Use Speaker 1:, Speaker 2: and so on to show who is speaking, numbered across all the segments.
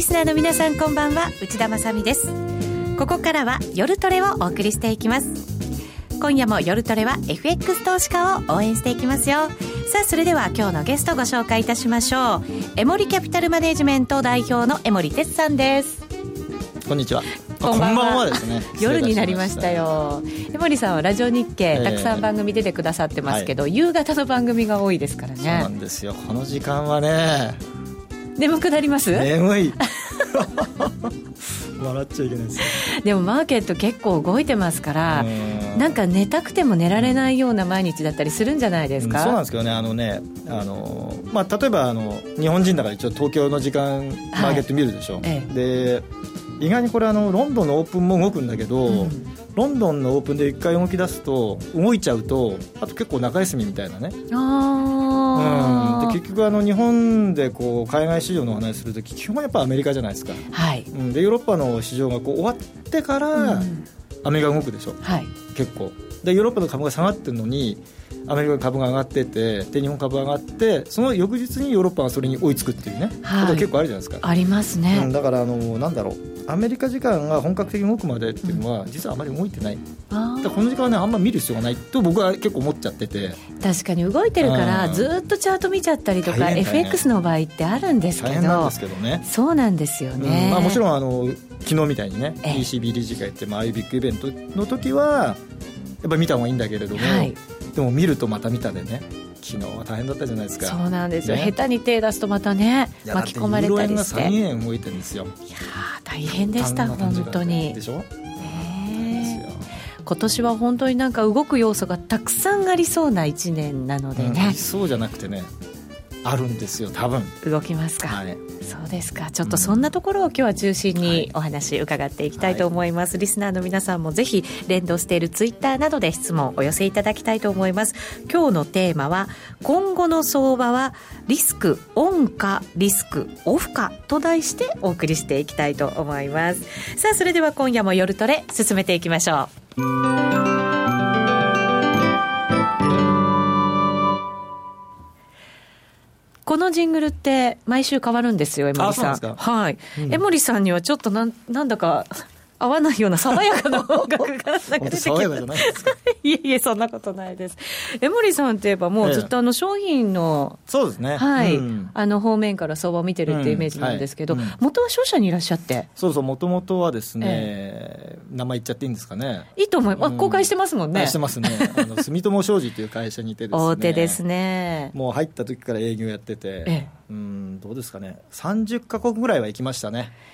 Speaker 1: のリスナーの皆さんこんばんは。内田まさです。ここからは夜トレをお送りしていきます。今夜も夜トレは FX 投資家を応援していきますよ。さあそれでは今日のゲストご紹介いたしましょう。エモリキャピタルマネジメント代表の江森哲さんです。
Speaker 2: こんにちは。
Speaker 1: こんばんは。
Speaker 2: ですね。
Speaker 1: 夜になりましたよ。江森さんはラジオ日経、たくさん番組出てくださってますけど、はい、夕方の番組が多いですからね。そう
Speaker 2: なんですよ。この時間はね
Speaker 1: 眠くなります？
Speaker 2: 眠い。笑っちゃいけないです
Speaker 1: でもマーケット結構動いてますからなんか寝たくても寝られないような毎日だったりするんじゃないですか、
Speaker 2: うん、そうなんですけどね。あのねあの、まあ、例えばあの日本人だから一応東京の時間マーケット見るでしょ、はい、で意外にこれあのロンドンのオープンも動くんだけど、うん、ロンドンのオープンで一回動き出すと動いちゃうとあと結構中休みみたいなね。あ、うん、で結局あの日本でこう海外市場のお話するとき基本やっぱアメリカじゃないですか、
Speaker 1: はい、う
Speaker 2: ん、でヨーロッパの市場がこう終わってから、アメリカ動くでしょ、はい、結構。でヨーロッパの株が下がってるのにアメリカの株が上がっててで日本株が上がってその翌日にヨーロッパがそれに追いつくっていうね、はい、ことが結構あるじゃないですか。
Speaker 1: ありますね、
Speaker 2: うん、だからあのなんだろう。アメリカ時間が本格的に動くまでっていうのは、実はあまり動いてない、だこの時間はねあんま見る必要がないと僕は結構思っちゃってて。
Speaker 1: 確かに動いてるからずっとチャート見ちゃったりとか FX の場合ってあるんですけど。大変
Speaker 2: なんですけどね。
Speaker 1: そうなんですよね、
Speaker 2: うん。まあ、もちろんあの昨日みたいにね ECB 理事会って、まあああいうビッグイベントの時はやっぱり見た方がいいんだけれども、はい、でも見るとまた見たでね。昨日は大変だったじゃないですか。
Speaker 1: そうなんですよ、ね、下手に手出すとまて
Speaker 2: まね
Speaker 1: 巻き込まれたりして。
Speaker 2: 3円動いてるんですよ。
Speaker 1: いや大変でした本当に。
Speaker 2: でしょ？
Speaker 1: 今年は本当になんか動く要素がたくさんありそうな1年なのでね、
Speaker 2: うん、そうじゃなくてねあるんですよ多分。
Speaker 1: 動きますか、はい、そうですか。ちょっとそんなところを今日は中心にお話伺っていきたいと思います、はい、リスナーの皆さんもぜひ連動しているツイッターなどで質問をお寄せいただきたいと思います。今日のテーマは今後の相場はリスクオンかリスクオフかと題してお送りしていきたいと思います。さあそれでは今夜も夜トレ進めていきましょうこのジングルって毎週変わるんですよ、江森さん。はい、うん、江森さんにはちょっとなん、なんだか、合わないような爽やかな音楽がてきていえいえそんなことないです。江森さんといえばもうずっとあの商品の、
Speaker 2: そうですね。
Speaker 1: はい、うん、あの方面から相場を見てるっていうイメージなんですけど、うんはい、元は商社にいらっしゃって。
Speaker 2: そうそうもともとはですね、えー、名前言っちゃっていいんですかね。
Speaker 1: いいと思います、公開してますもんね。
Speaker 2: してますね。あの住友商事という会社にいてですね。
Speaker 1: 大手ですね。
Speaker 2: もう入った時から営業やってて、ええ、うんどうですかね。30か国ぐらいは行きましたね。
Speaker 1: へ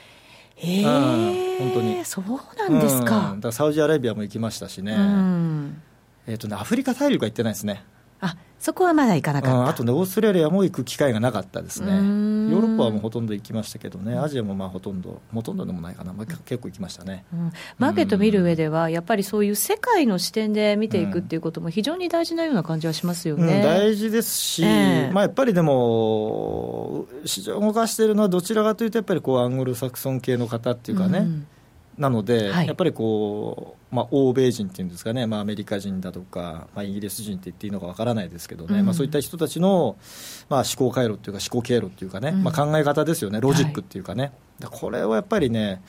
Speaker 1: え、うん、本当に。そうなんですか,、
Speaker 2: うん、だサウジアラビアも行きましたしね、うん、えっ、ー、とねアフリカ大陸は行ってないですね
Speaker 1: あそこはまだ行かなかった、
Speaker 2: あとねオーストラリアも行く機会がなかったですね。ヨーロッパはもうほとんど行きましたけどね。アジアもまあほとんどほとんどでもないかな、まあ、結構行きましたね、
Speaker 1: うん、マーケット見る上ではやっぱりそういう世界の視点で見ていくっていうことも非常に大事なような感じはしますよね、
Speaker 2: うん、大事ですし、えー、まあ、やっぱりでも市場を動かしているのはどちらかというとやっぱりこうアングルサクソン系の方っていうかね、うんなので、はい、やっぱりこう、まあ、欧米人っていうんですかね、まあ、アメリカ人だとか、まあ、イギリス人って言っていいのかわからないですけどね、うん、まあ、そういった人たちの、まあ、思考回路っていうか、思考経路っていうかね、うん、まあ、考え方ですよね、ロジックっていうかね、はい、これをやっぱりね、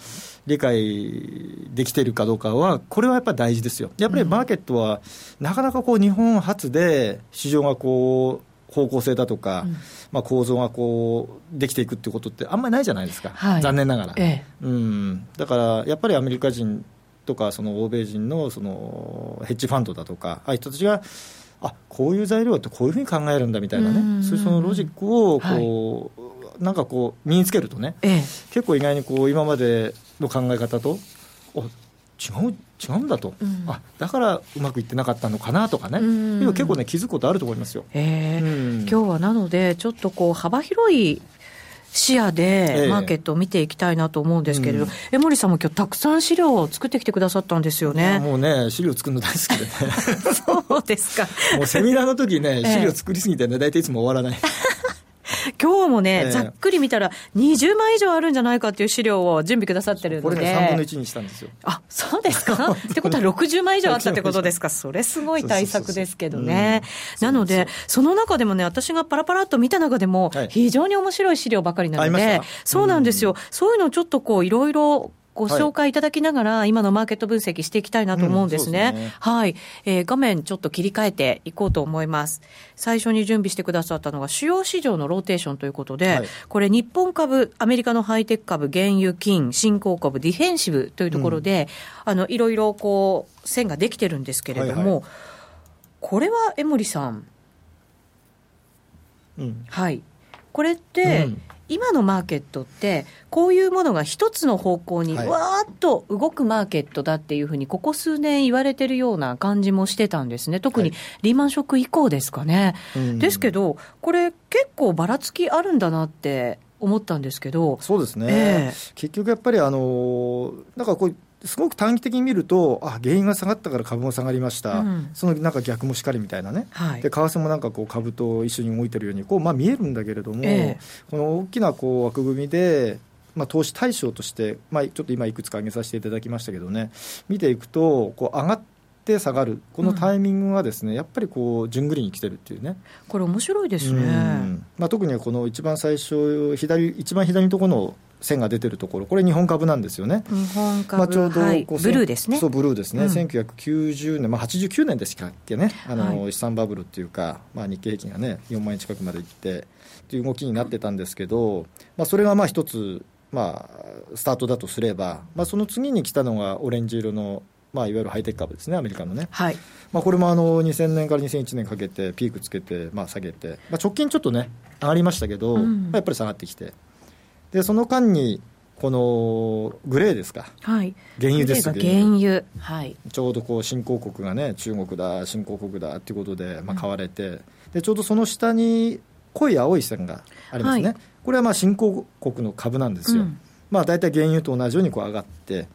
Speaker 2: 理解できているかどうかは、これはやっぱり大事ですよ。やっぱりマーケットは、なかなかこう日本初で市場がこう方向性だとか、うん。まあ、構造がこうできていくっていうことってあんまりないじゃないですか、はい、残念ながら、ええ、うん、だからやっぱりアメリカ人とかその欧米人のそのヘッジファンドだとかああいう人たちがあこういう材料ってこういうふうに考えるんだみたいなね。そういうそのロジックをこう、はい、なんかこう身につけるとね、ええ、結構意外にこう今までの考え方と違う違うんだと、うん、あだからうまくいってなかったのかなとかね、うん、結構ね気づくことあると思いますよ、
Speaker 1: えー、うん、今日はなのでちょっとこう幅広い視野でマーケットを見ていきたいなと思うんですけれど、ええ、江森さんも今日たくさん資料を作ってきてくださったんですよね。
Speaker 2: もうね、資料作るの大好きでね。
Speaker 1: そうですか。
Speaker 2: もうセミナーの時ね、資料作りすぎてね、大体いつも終わらない。
Speaker 1: 今日もね、えー、ざっくり見たら、20枚以上あるんじゃないかっていう資料を準備くださってるので、これね、
Speaker 2: 3分の1にしたんですよ。
Speaker 1: あそうですか？ってことは、60枚以上あったってことですか、それすごい対策ですけどね。なので、その中でもね、私がパラパラっと見た中でも、非常に面白い資料ばかりなので、そうなんですよ、そういうのをちょっとこう、いろいろご紹介いただきながら、今のマーケット分析していきたいなと思うんですね。うん、すねはい、えー、画面ちょっと切り替えていこうと思います。最初に準備してくださったのが、主要市場のローテーションということで、はい、これ、日本株、アメリカのハイテク株、原油金、新興株、ディフェンシブというところで、うん、あの、いろいろこう、線ができてるんですけれども、はいはい、これは江森さん。うん、はい。これって、うん今のマーケットって、こういうものが一つの方向にわーっと動くマーケットだっていうふうに、ここ数年言われてるような感じもしてたんですね、特にリーマンショック以降ですかね。はい、ですけど、これ、結構ばらつきあるんだなって思ったんですけど、
Speaker 2: そうですね、えー、結局やっぱり、あのなんかこう、すごく短期的に見ると、あ原因が下がったから株も下がりました、うん、そのなんか逆もしかりみたいなね、はい、で為替もなんかこう株と一緒に動いてるようにこう、まあ、見えるんだけれども、えー、この大きなこう枠組みで、まあ、投資対象として、まあ、ちょっと今、いくつか挙げさせていただきましたけどね、見ていくと、こう上がって下がる、このタイミングはですね、うん、やっぱりこう、順繰りに来てるっていうね。
Speaker 1: これ、面白いですね。
Speaker 2: まあ、特にこの一番最初、左一番左のところの線が出てるところ、これ、日本株なんですよね。
Speaker 1: 日本株、まあ、ちょうど、はい、ブルーですね。
Speaker 2: そう、ブルーですね、うん、1990年、まあ、89年でしたっけね、あの、はい、資産バブルっていうか、まあ、日経平均がね、4万円近くまでいって、という動きになってたんですけど、まあ、それがまあ一つ、まあ、スタートだとすれば、まあ、その次に来たのがオレンジ色の、まあ、いわゆるハイテク株ですね、アメリカのね。
Speaker 1: はい
Speaker 2: まあ、これもあの2000年から2001年かけて、ピークつけて、まあ、下げて、まあ、直近ちょっとね、上がりましたけど、うん、まあ、やっぱり下がってきて。でその間にこのグレーですか、
Speaker 1: はい、
Speaker 2: 原油です
Speaker 1: 原油、はい、
Speaker 2: ちょうどこう新興国がね、中国だ、新興国だっていうことで、まあ、買われて、うん、でちょうどその下に濃い青い線がありますね、はい、これはまあ新興国の株なんですよ、うん、まあ、大体原油と同じようにこう上がって、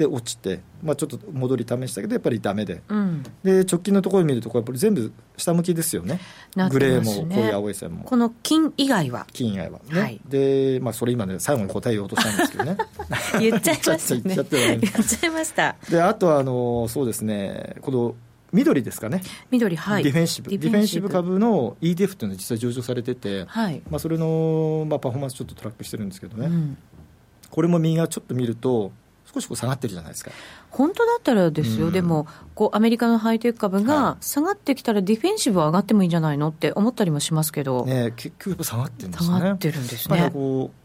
Speaker 2: で落ちて、まあ、ちょっと戻り試したけど、やっぱりだめで、うん、で直近のところを見ると、やっぱり全部下向きですよね、ね。グレーも濃い青い線も。
Speaker 1: この金以外は？
Speaker 2: 金以外はね、はい、で、まあ、それ今ね、最後に答えようとしたんですけどね、
Speaker 1: 言っちゃいましたね、言っちゃいました。
Speaker 2: であとはあのそうですね、この緑ですかね、
Speaker 1: 緑、はい、
Speaker 2: ディフェンシブ、ディフェンシブ。株の ETF っていうのは実は上場されてて、はい。まあ、それの、まあ、パフォーマンスちょっとトラックしてるんですけどね、うん、これも右側ちょっと見ると、少しこう下がってるじゃないですか。
Speaker 1: 本当だったらですよ、うん、でもこう、アメリカのハイテク株が下がってきたら、ディフェンシブは上がってもいいんじゃないのって思ったりもしますけど、
Speaker 2: ね、結局、下がってるんです
Speaker 1: ね。下がってるんですね。こ
Speaker 2: う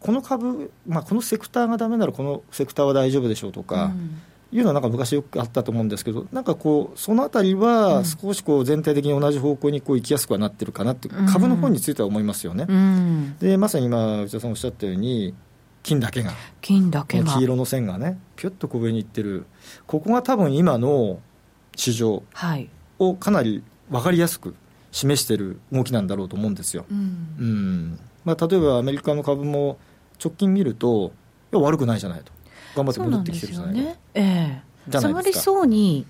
Speaker 2: この株、まあ、このセクターがだめなら、このセクターは大丈夫でしょうとか。うんいうのはなんか昔よくあったと思うんですけど、なんかこう、そのあたりは少しこう全体的に同じ方向にこう行きやすくはなってるかなって、株の方については思いますよね。うん、でまさに今、内田さんおっしゃったように、金だけが。
Speaker 1: 金だけ
Speaker 2: が。黄色の線がねぴゅっとこう上にいってる。ここが多分今の市場をかなり分かりやすく示している動きなんだろうと思うんですよ、うん、うん、まあ、例えばアメリカの株も直近見るといや悪くないじゃないと。頑張って戻ってきてるじゃないか、ね。
Speaker 1: ええ、下がりそうに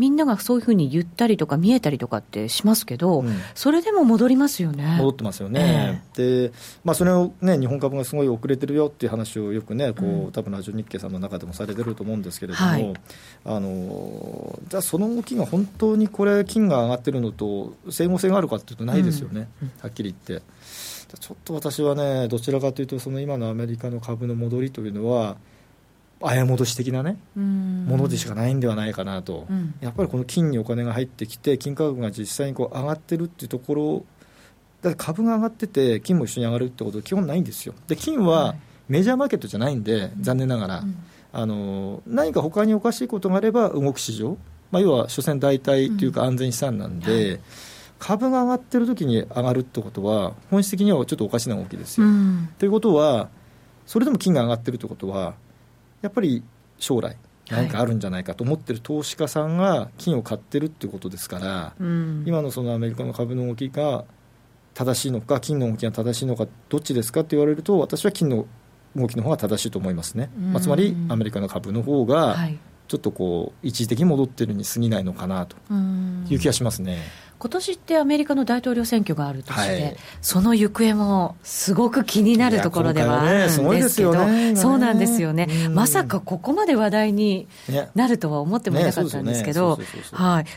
Speaker 1: みんながそういうふうに言ったりとか見えたりとかってしますけど、うん、それでも戻りますよね。
Speaker 2: 戻ってますよね、えー、で、まあ、それを、ね、日本株がすごい遅れてるよっていう話をよくね、こう、うん、多分ラジオ日経さんの中でもされてると思うんですけれども、はい、あのじゃあ、その動きが本当にこれ、金が上がってるのと整合性があるかっていうと、ないですよね、うん、はっきり言って。ちょっと私はね、どちらかというと、その今のアメリカの株の戻りというのは、あや戻し的なね、ものでしかないんではないかなと、うん、やっぱりこの金にお金が入ってきて、金価格が実際にこう上がってるっていうところ、だって株が上がってて、金も一緒に上がるってことは基本ないんですよ。で金はメジャーマーケットじゃないんで、残念ながら、うん、あの何か他におかしいことがあれば動く市場、まあ、要は所詮代替というか安全資産なんで、うんはい、株が上がってる時に上がるってことは、本質的にはちょっとおかしな動きですよ。ということは、それでも金が上がってるってことは、やっぱり将来何かあるんじゃないかと思ってる投資家さんが金を買ってるっていうことですから、うん、今のそのアメリカの株の動きが正しいのか金の動きが正しいのかどっちですかって言われると私は金の動きの方が正しいと思いますね、まあ、つまりアメリカの株の方がちょっとこう一時的に戻ってるに過ぎないのかなという気がしますね。
Speaker 1: 今年ってアメリカの大統領選挙があるとして、はい、その行方もすごく気になるところではあるんですけど、ねね、そうなんですよね、まさかここまで話題になるとは思ってもいなかったんですけど、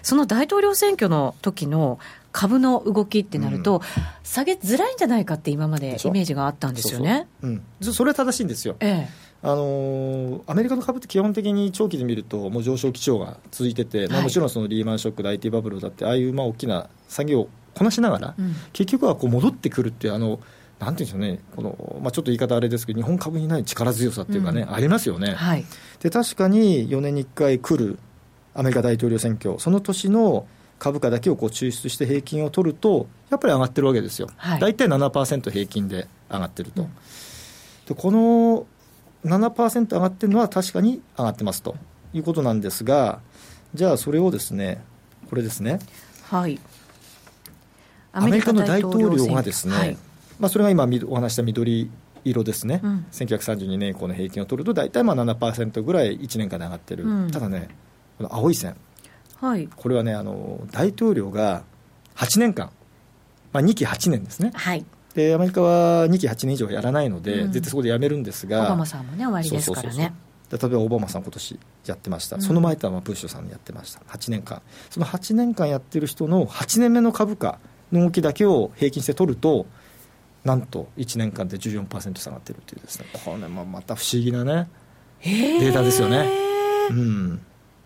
Speaker 1: その大統領選挙の時の株の動きってなると、うん、下げづらいんじゃないかって今までイメージがあったんですよね。
Speaker 2: そうそう。うん、それは正しいんですよ、ええあのアメリカの株って基本的に長期で見るともう上昇基調が続いてて、はい、まあ、もちろんそのリーマンショックで IT バブルだってああいうまあ大きな作業をこなしながら、うん、結局はこう戻ってくるっていうあのなんていうんでしょうね。この、まあ、ちょっと言い方あれですけど日本株にない力強さっていうかね、うん、ありますよね、はい、で確かに4年に1回来るアメリカ大統領選挙その年の株価だけをこう抽出して平均を取るとやっぱり上がってるわけですよ、はい、大体7%平均で上がってると、うん、でこの7%上がってるのは確かに上がってますと。いうことなんですが、じゃあそれをですね、これですね、
Speaker 1: はい、
Speaker 2: アメリカの大統領がですね、はい、まあ、それが今お話した緑色ですね、うん、1932年以降の平均を取ると、大体まあ7%ぐらい1年間で上がってる、うん、ただね、この青い線、はい、これはねあの、大統領が8年間、まあ、2期8年ですね。
Speaker 1: はい
Speaker 2: でアメリカは2期8年以上やらないので、うん、絶対そこでやめるんですが、
Speaker 1: オバマさんもね、終わりですからね。
Speaker 2: 例えばオバマさん、今年やってました、うん、その前とはブッシュさんやってました、8年間、その8年間やってる人の8年目の株価の動きだけを平均して取ると、なんと1年間で14%下がってるっていうですね、これもまた不思議なね、データですよね。うん、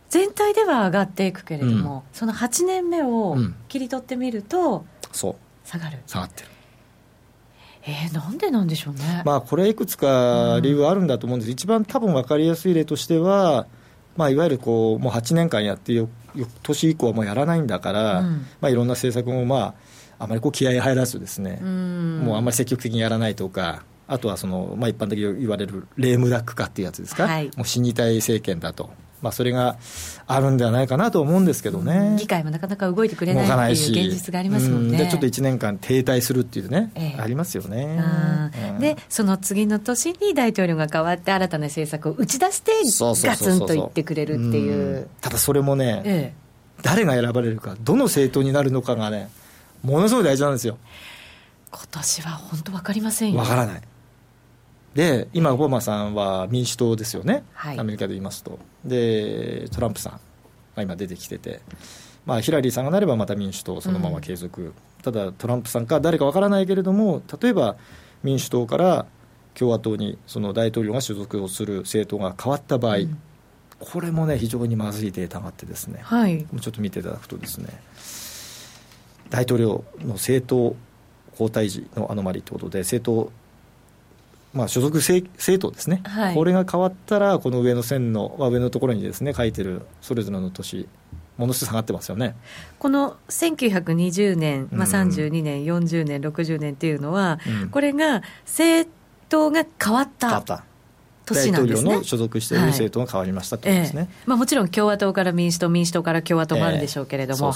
Speaker 1: 全体では上がっていくけれども、うん、その8年目を切り取ってみると、
Speaker 2: そう。
Speaker 1: 下がる。
Speaker 2: 下がってる
Speaker 1: えー、なんでなんでしょうね、
Speaker 2: まあ、これ、いくつか理由はあるんだと思うんです、うん、一番多分分かりやすい例としては、まあ、いわゆるこうもう8年間やってよ、年以降はもうやらないんだから、うん、まあ、いろんな政策も、まあ、あまりこう気合い入らずですね、うん、もうあんまり積極的にやらないとか。あとはその、まあ、一般的に言われるレームダック化っていうやつですか、はい、もう死にたい政権だと、まあ、それがあるんではないかなと思うんですけどね、
Speaker 1: 議会もなかなか動いてくれないっていう現実がありますもんね。
Speaker 2: でちょっと1年間停滞するっていうね、ええ、ありますよね、
Speaker 1: うん、で、その次の年に大統領が変わって、新たな政策を打ち出して、ガツンと言ってくれるっていう。
Speaker 2: ただそれもね、え、誰が選ばれるか、どの政党になるのかがね、ものすごい大事なんですよ。
Speaker 1: 今年は本当分かりませんよ。
Speaker 2: 分からない。で今、オバマさんは民主党ですよね、はい、アメリカで言いますと、でトランプさんが今出てきてて、まあ、ヒラリーさんがなればまた民主党そのまま継続、うん、ただトランプさんか誰かわからないけれども、例えば民主党から共和党にその大統領が所属をする政党が変わった場合、うん、これもね、非常にまずいデータがあってですね、はい、ちょっと見ていただくとですね、大統領の政党交代時のアノマリということで、政党まあ、所属政党ですね、はい、これが変わったら、この上の線の、まあ、上のところにですね書いてるそれぞれの年、ものすごい下がってますよね。
Speaker 1: この1920年、まあ、32年、うん、40年、60年っていうのは、うん、これが政党が変わった。年なんですね、大統領の
Speaker 2: 所属している政党が変わりましたということですね、はいえ。
Speaker 1: まあ、もちろん共和党から民主党、民主党から共和党もあるでしょうけれども、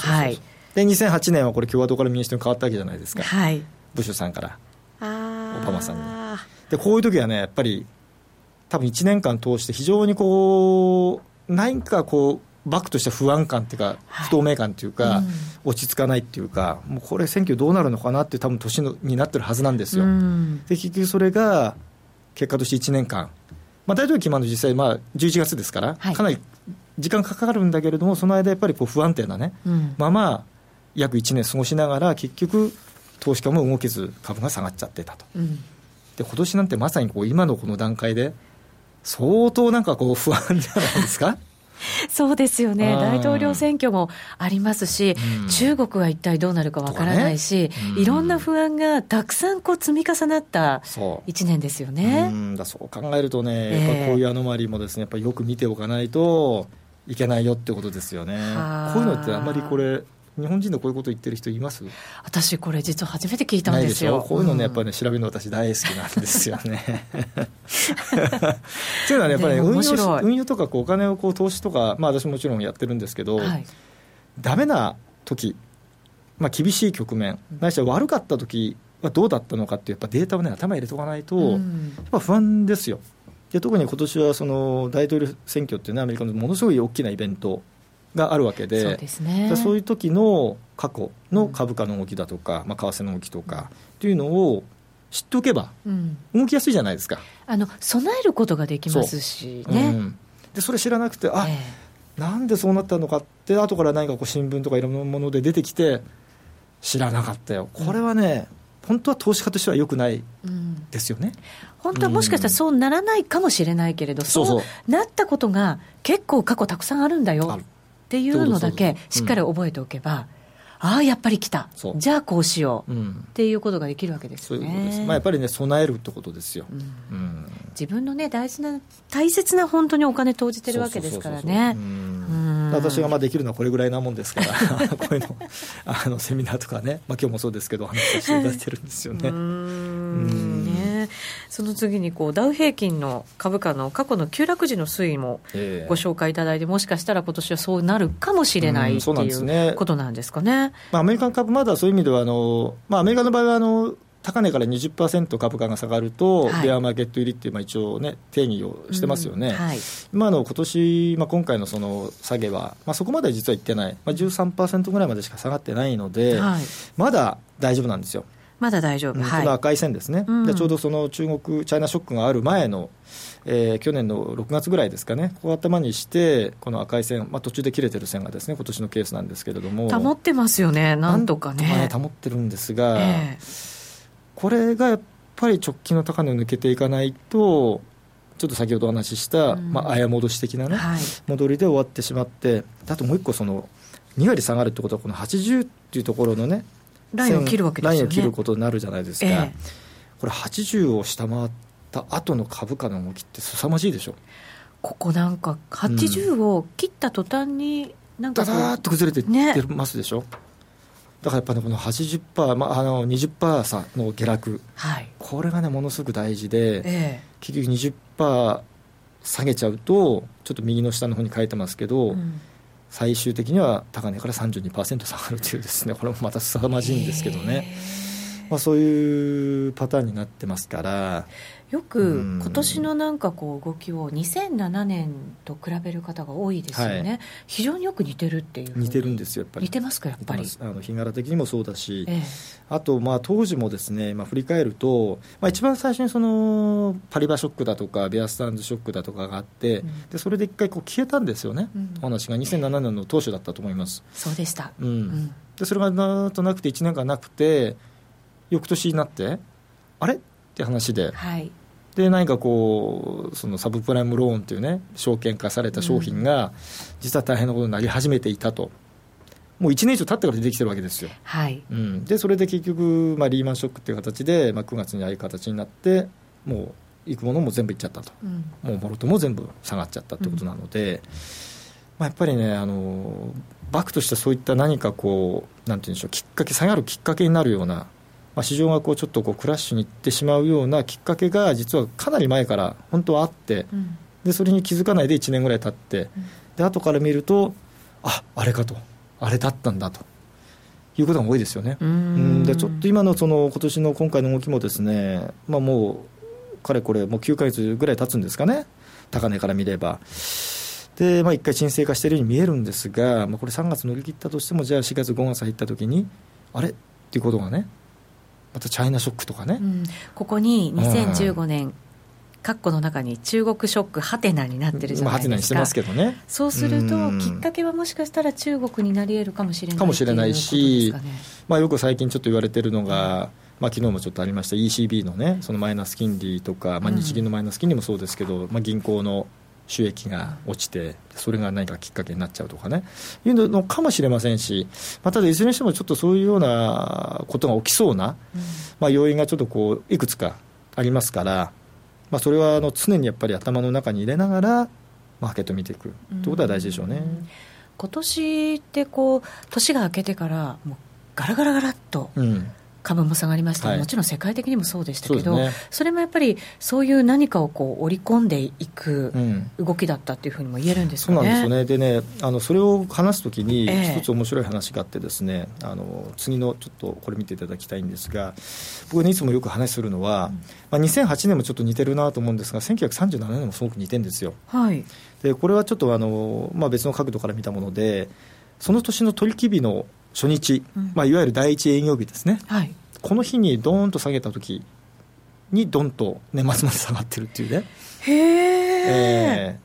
Speaker 2: で2008年はこれ、共和党から民主党に変わったわけじゃないですか、はい、ブッシュさんから、オバマさんに。でこういう時はねやっぱり多分1年間通して非常にこう何かこうバックとした不安感っていうか、不透明感っていうか、落ち着かないっていうか、もうこれ、選挙どうなるのかなって、多分年のになってるはずなんですよ。で結局それが結果として1年間、まあ、大統領決まるの実際、まあ、11月ですから、かなり時間かかるんだけれども、その間、やっぱりこう不安定なね、うん、まま約1年過ごしながら、結局、投資家も動けず、株が下がっちゃってたと。うんで今年なんてまさにこう今のこの段階で、相当なんかこう不安じゃないですか？
Speaker 1: そうですよね、大統領選挙もありますし、うん、中国は一体どうなるかわからないし、ね。うん、いろんな不安がたくさんこう積み重なった1年ですよね。
Speaker 2: うん、だそう考えるとね、えー、やっぱこういうアノマリーもですねやっぱよく見ておかないといけないよってことですよね。こういうのってあんまりこれ日本人のこういうこと言ってる人います？
Speaker 1: 私これ実は初めて聞いたんですよ。
Speaker 2: こういうのねやっぱりね調べるの私大好きなんですよね。というのはねやっぱり、ね、運用運用とかこうお金をこう投資とかまあ私もちろんやってるんですけど、はい、ダメな時まあ厳しい局面ないしは悪かった時はどうだったのかっていうやっぱデータをね頭入れとかないと、やっぱ不安ですよ。で特に今年はその大統領選挙っていうのはアメリカのものすごい大きなイベントがあるわけで、
Speaker 1: ね、
Speaker 2: そういう時の過去の株価の動きだとか、まあ、為替の動きとかっていうのを知っておけば、動きやすいじゃないですか。
Speaker 1: あの備えることができますしね。うん、
Speaker 2: でそれ知らなくて、あ、えー、なんでそうなったのかって、後から何かこう新聞とかいろんなもので出てきて、知らなかったよ、これはね、本当は投資家としてはよくないですよね、うん、
Speaker 1: 本当はもしかしたらそうならないかもしれないけれど、うん、そうなったことが結構過去たくさんあるんだよっていうのだけしっかり覚えておけば、ああやっぱり来た。じゃあこうしよう、うん、っていうことができるわけですよね。そういうことです、
Speaker 2: まあ、やっぱりね備えるってことですよ、
Speaker 1: うん、自分のね大事な大切な本当にお金投じてるわけですからね。
Speaker 2: 私がまあできるのはこれぐらいなもんですから こういうのあのセミナーとかね、まあ、今日もそうですけど話させていただいてるんですよね。うん。
Speaker 1: ねその次にこうダウ平均の株価の過去の急落時の推移もご紹介いただいて、もしかしたら今年はそうなるかもしれないっていうことなんですかね。
Speaker 2: まあ、アメリカン株、まだそういう意味ではあの、まあ、アメリカの場合はあの高値から20%株価が下がると、はい、ベアマーケット入りっていう、まあ、一応ね、定義をしてますよね、うんはい、今の今年、まあ、今回のその下げは、まあ、そこまで実はいってない、まあ、13%ぐらいまでしか下がってないので、はい、まだ大丈夫なんですよ。
Speaker 1: まだ大丈夫、うん、
Speaker 2: この赤い線ですね、うん、でちょうどその中国、チャイナショックがある前の、えー、去年の6月ぐらいですかね、ここを頭にして、この赤い線、まあ、途中で切れてる線がですね今年のケースなんですけれども、
Speaker 1: 保ってますよね、なんとかね。
Speaker 2: ね保ってるんですが、えー、これがやっぱり直近の高値を抜けていかないと、ちょっと先ほどお話しした、うん、まあ、あ戻し的なね、はい、戻りで終わってしまって、あともう一個、その2割下がるってことは、この80っていうところのね、
Speaker 1: ラインを切るわけですよね。
Speaker 2: ラインを切ることになるじゃないですか。えー、これ80を下回った後の株価の動きって凄まじいでしょ。
Speaker 1: ここなんか80を切った途端になんか
Speaker 2: ダダーっと崩れていってますでしょ。ね、だからやっぱり、ね、この80%、まあ、あの20%差の下落、はい、これがねものすごく大事で、えー、結局20%下げちゃうとちょっと右の下の方に書いてますけど、うん最終的には高値から32%下がるというですねこれもまた凄まじいんですけどね、まあ、そういうパターンになってますから
Speaker 1: よく今年のなんかこう動きを2007年と比べる方が多いですよね、はい、非常によく似てるっていう
Speaker 2: 似てるんですよやっぱり。
Speaker 1: 似てますかやっぱり？
Speaker 2: あの日柄的にもそうだし、ええ、あとまあ当時もですね、まあ、振り返ると、まあ、一番最初にそのパリバショックだとかベアスタンズショックだとかがあって、うん、でそれで一回こう消えたんですよね、うん、お話が。2007年の当初だったと思います。
Speaker 1: そうでした、
Speaker 2: うん、うん、でそれがなんとなくて1年間なくて翌年になってあれ？って話で、はい、で何かこうそのサブプライムローンというね証券化された商品が実は大変なことになり始めていたと。もう1年以上経ってから出てきてるわけですよ、はい。うん、でそれで結局、まあ、リーマンショックっていう形で、まあ、9月にああいう形になってもう行くものも全部いっちゃったと、うん、もうもろとも全部下がっちゃったってことなので、うん、まあ、やっぱりねあのバックとしてそういった何かこうなんていうんでしょうきっかけ下がるきっかけになるようなまあ、市場がこうちょっとこうクラッシュにいってしまうようなきっかけが実はかなり前から本当はあって、うん、でそれに気づかないで1年ぐらい経って、うん、で後から見るとああれかとあれだったんだということが多いですよね。うんでちょっと今のその今年の今回の動きもですね、まあ、もうかれこれもう9か月ぐらい経つんですかね高値から見れば。で、まあ、1回沈静化しているように見えるんですが、まあ、これ3月乗り切ったとしてもじゃあ4月5月入った時にあれ？っていうことがねまたチャイナショックとかね、うん、
Speaker 1: ここに2015年、括弧の中に中国ショックはてなになってるじゃないですか、まあ、
Speaker 2: してますけどね。
Speaker 1: そうするときっかけはもしかしたら中国になり得るかもしれない
Speaker 2: かもしれないし、ね、まあ、よく最近ちょっと言われてるのが、まあ昨日もちょっとありました。ECB のねそのマイナス金利とか、まあ、日銀のマイナス金利もそうですけど、まあ、銀行の収益が落ちて、それが何かきっかけになっちゃうとかね、いうのかもしれませんし、まあ、ただ、いずれにしてもちょっとそういうようなことが起きそうな、まあ、要因がちょっとこういくつかありますから、まあ、それはあの常にやっぱり頭の中に入れながら、マーケット見ていく。ということは大事でしょうね。
Speaker 1: 今年ってこう年が明けてからもうガラガラガラっと、株も下がりました、はい、もちろん世界的にもそうでしたけど、そね、それもやっぱりそういう何かをこう織り込んでいく動きだったっていうふうにも言えるんですかね、
Speaker 2: そうなんですよね、でね、あのそれを話すときに、一つ面白い話があって、ですね、えー、あの次のちょっとこれ見ていただきたいんですが、僕ね、いつもよく話するのは、うん、まあ、2008年もちょっと似てるなと思うんですが、1937年もすごく似てるんですよ。
Speaker 1: はい、
Speaker 2: でこれはちょっとあの、まあ、別の角度から見たもので、その年の取引日の初日、うん、まあ、いわゆる第一営業日ですね。
Speaker 1: はい。
Speaker 2: この日にどーンと下げた時にどんと年末まで下がってるっていうね。
Speaker 1: へえ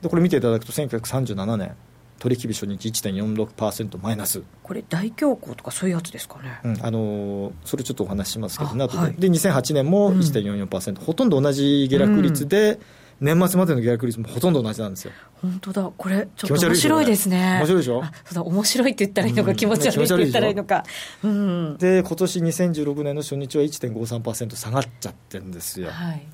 Speaker 2: ー、でこれ見ていただくと1937年取引日初日1.46%マイナス。
Speaker 1: これ大恐慌とかそういうやつですかね、
Speaker 2: うん、あのー、それちょっとお話ししますけどね、はい、で2008年も1.44%、うん、ほとんど同じ下落率で、うん年末までの下落率もほとんど同じなんですよ。
Speaker 1: 本当だ、これ、ちょっと面白いですね。
Speaker 2: 面白いでしょ？
Speaker 1: そうだ、面白いって言ったらいいのか、うん、気持ち悪いって言ったらいいのか。
Speaker 2: うん、で、今年2016年の初日は1.53%下がっちゃってるんですよ。
Speaker 1: はい、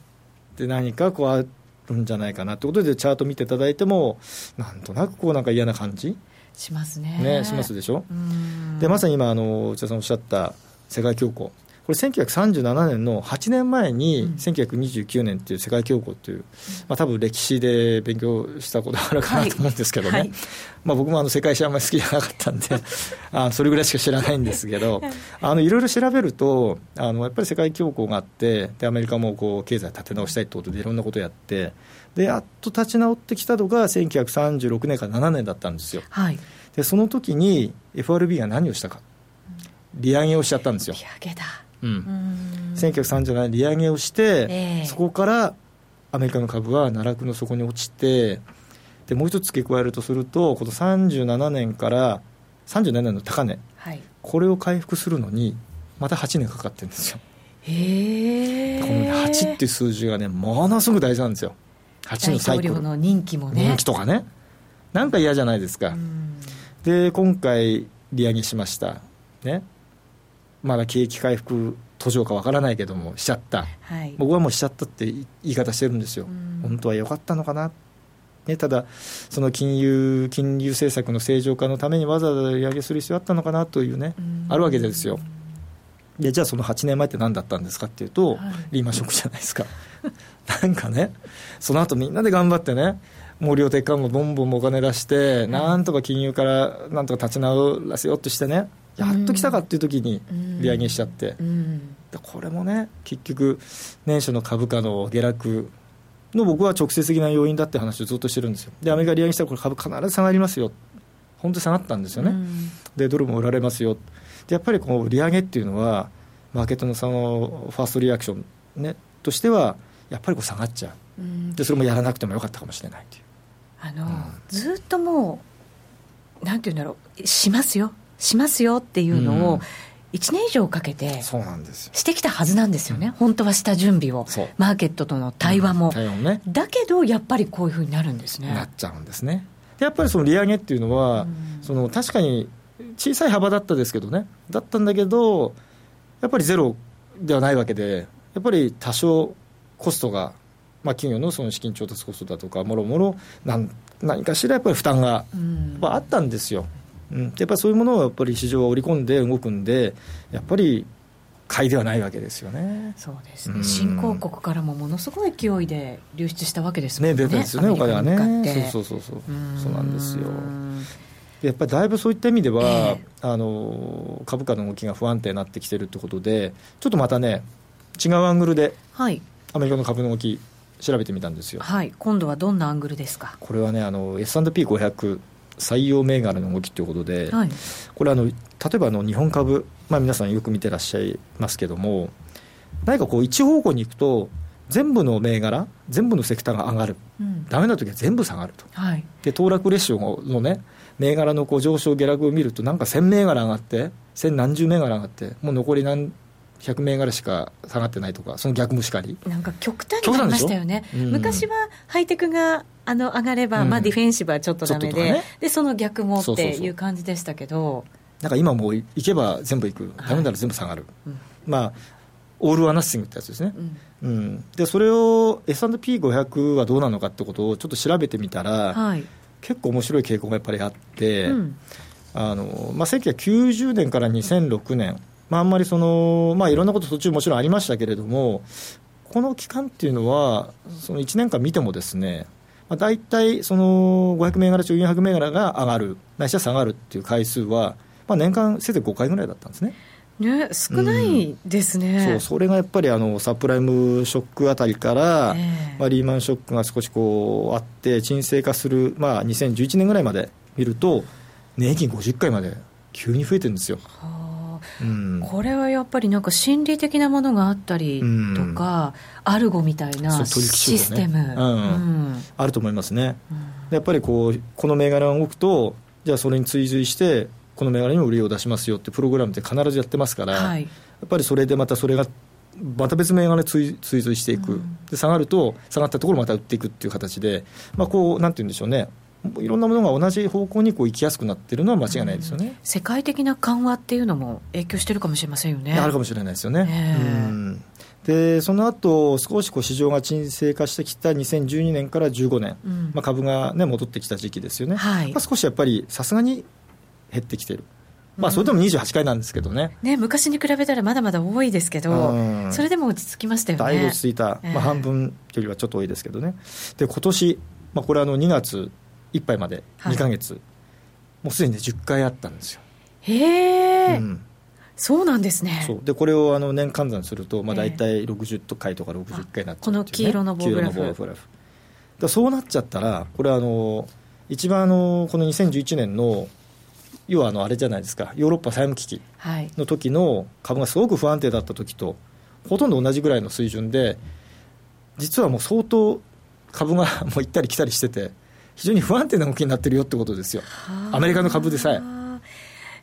Speaker 2: で、何かこうあるんじゃないかなということで、チャート見ていただいても、なんとなくこうなんか嫌な感じ？
Speaker 1: しますね。
Speaker 2: ね、しますでしょ？うで、まさに今、あの内田さんおっしゃった世界恐慌。これ1937年の8年前に1929年っていう世界恐慌っていう、まあ多分歴史で勉強したことあるかなと思うんですけどね、はい。はい、まあ僕もあの世界史あんまり好きじゃなかったんで あそれぐらいしか知らないんですけどあのいろいろ調べるとあのやっぱり世界恐慌があってでアメリカもこう経済立て直したいってことでいろんなことをやってでやっと立ち直ってきたのが1936年から7年だったんですよ。
Speaker 1: はい、
Speaker 2: でその時に FRB が何をしたか。利上げをしちゃったんですよ。
Speaker 1: 利上げだ
Speaker 2: うん、1937年利上げをして、えー、そこからアメリカの株は奈落の底に落ちてでもう一つ付け加えるとするとこの37年から37年の高値、
Speaker 1: はい、
Speaker 2: これを回復するのにまた8年かかってるんですよ。
Speaker 1: へ
Speaker 2: この、ね、8っていう数字がねものすごく大事なんですよ。
Speaker 1: 8のサイクル。の任期もね。
Speaker 2: 任期とかね。なんか嫌じゃないですか。で今回利上げしました。ねまだ景気回復途上かわからないけどもしちゃった、
Speaker 1: はい、
Speaker 2: 僕はもうしちゃったって言い方してるんですよ、本当は良かったのかな、ね、ただ、その金融金融政策の正常化のためにわざわざ利上げする必要あったのかなというね、あるわけですよ。でじゃあその8年前って何だったんですかっていうと、はい、リーマンショックじゃないですか。なんかねその後みんなで頑張ってね無料鉄管もボンボンお金出して、なんとか金融からなんとか立ち直らせようとしてねやっと来たかっていう時に利上げしちゃって、これもね結局年初の株価の下落の僕は直接的な要因だって話をずっとしてるんですよ。でアメリカ利上げしたらこれ株必ず下がりますよ。本当に下がったんですよね、でドルも売られますよ。でやっぱりこう利上げっていうのはマーケットのそのファーストリアクション、ね、としてはやっぱりこう下がっちゃう、でそれもやらなくてもよかったかもしれないという。
Speaker 1: あの、うん、ずっともうなんていうんだろうしますよしますよっていうのを、1年以上かけてしてきたはずなんですよね、本当はした準備を、マーケットとの対話も、
Speaker 2: 対話ね、
Speaker 1: だけどやっぱりこういうふうになるんですね。
Speaker 2: なっちゃうんですね。やっぱりその利上げっていうのは、その確かに小さい幅だったですけどね、だったんだけど、やっぱりゼロではないわけで、やっぱり多少コストが、まあ、企業のその資金調達コストだとか、もろもろ何かしらやっぱり負担があったんですよ。うん、やっぱりそういうものをやっぱり市場は織り込んで動くんで、やっぱり買いではないわけですよね。
Speaker 1: そうですね。うん、新興国からもものすごい勢いで流出したわけですもんね。
Speaker 2: ね出ですよね、お金はね。そうそうそうそう。そうなんですよ。やっぱりだいぶそういった意味では、えー、あの株価の動きが不安定になってきてるってことで、ちょっとまたね、違うアングルで、
Speaker 1: はい、
Speaker 2: アメリカの株の動き、調べてみたんですよ。
Speaker 1: はい、今度はどんなアングルですか？
Speaker 2: これはね、あの S&P500 採用銘柄の動きということで、はい、これあの、例えばあの日本株、まあ、皆さんよく見てらっしゃいますけども、何かこう、一方向に行くと、全部の銘柄、全部のセクターが上がる、うん、ダメな時は全部下がると、
Speaker 1: はい、
Speaker 2: で騰落レシオのね、銘柄のこう上昇、下落を見ると、なんか1000銘柄上がって、千何十銘柄上がって、もう残り何100銘柄しか下がってないとか、その逆もしかり。
Speaker 1: なんか極端になりましたよね、うん、昔はハイテクがあの上がれば、うん、まあ、ディフェンシブはちょっとだめで、ね、でその逆もっていう感じでしたけど。
Speaker 2: なんか今もう行けば全部行く、だめなら全部下がる、はい、まあ、オール・アナッシングってやつですね、うん、うん、でそれを S&P500 はどうなのかってことをちょっと調べてみたら、
Speaker 1: はい、
Speaker 2: 結構面白い傾向がやっぱりあって、うん、あのまあ、1990年から2006年、まあ、あんまりその、まあ、いろんなこと途中もちろんありましたけれども、この期間っていうのは、その1年間見てもですね、まあ、大体その500銘柄中400銘柄が上がる、ないしは下がるっていう回数は、まあ、年間せいぜい5回ぐらいだったんですね。
Speaker 1: ね、少ないですね、
Speaker 2: うん、そうそれがやっぱりあのサプライムショックあたりから、えー、まあ、リーマンショックが少しこうあって、沈静化する、まあ、2011年ぐらいまで見ると、年金50回まで急に増えてるんですよ。
Speaker 1: うん、これはやっぱりなんか心理的なものがあったりとか、うん、アルゴみたいなシステム、ねうん、
Speaker 2: あると思いますね、やっぱりこうこの銘柄が動くとじゃあそれに追随してこの銘柄にも売りを出しますよってプログラムって必ずやってますから、はい、やっぱりそれでまたそれがまた別銘柄に追随していく、で下がると下がったところまた売っていくっていう形で、まあ、こうなんて言うんでしょうねいろんなものが同じ方向にこう行きやすくなっているのは間違いないですよね、うん、
Speaker 1: 世界的な緩和っていうのも影響してるかもしれませんよね。
Speaker 2: あるかもしれないですよね。うん。でその後少しこう市場が沈静化してきた2012年から15年、うん、まあ、株が、ね、戻ってきた時期ですよね、はい、まあ、少しやっぱりさすがに減ってきてる。まあ、それでも28回なんですけどね。
Speaker 1: うん、ね昔に比べたらまだまだ多いですけど、うん、それでも落ち着きましたよね。
Speaker 2: だいぶ落ち着いた、まあ、半分よりはちょっと多いですけどね、で今年、まあ、これあの2月いっぱいまで2か月、はい、もうすでに、ね、10回あったんですよ。
Speaker 1: へえ、うん、そうなんですね。
Speaker 2: そう。でこれをあの年換算すると、まあ、大体60回とか60回になっちゃう、ね、
Speaker 1: この黄色の棒グラフ。
Speaker 2: グラフ。だそうなっちゃったらこれあの一番あのこの2011年の要はあのあれじゃないですか。ヨーロッパ債務危機の時の株がすごく不安定だった時とほとんど同じぐらいの水準で実はもう相当株がもう行ったり来たりしてて非常に不安定な動きになってるよってことですよ、アメリカの株でさえ。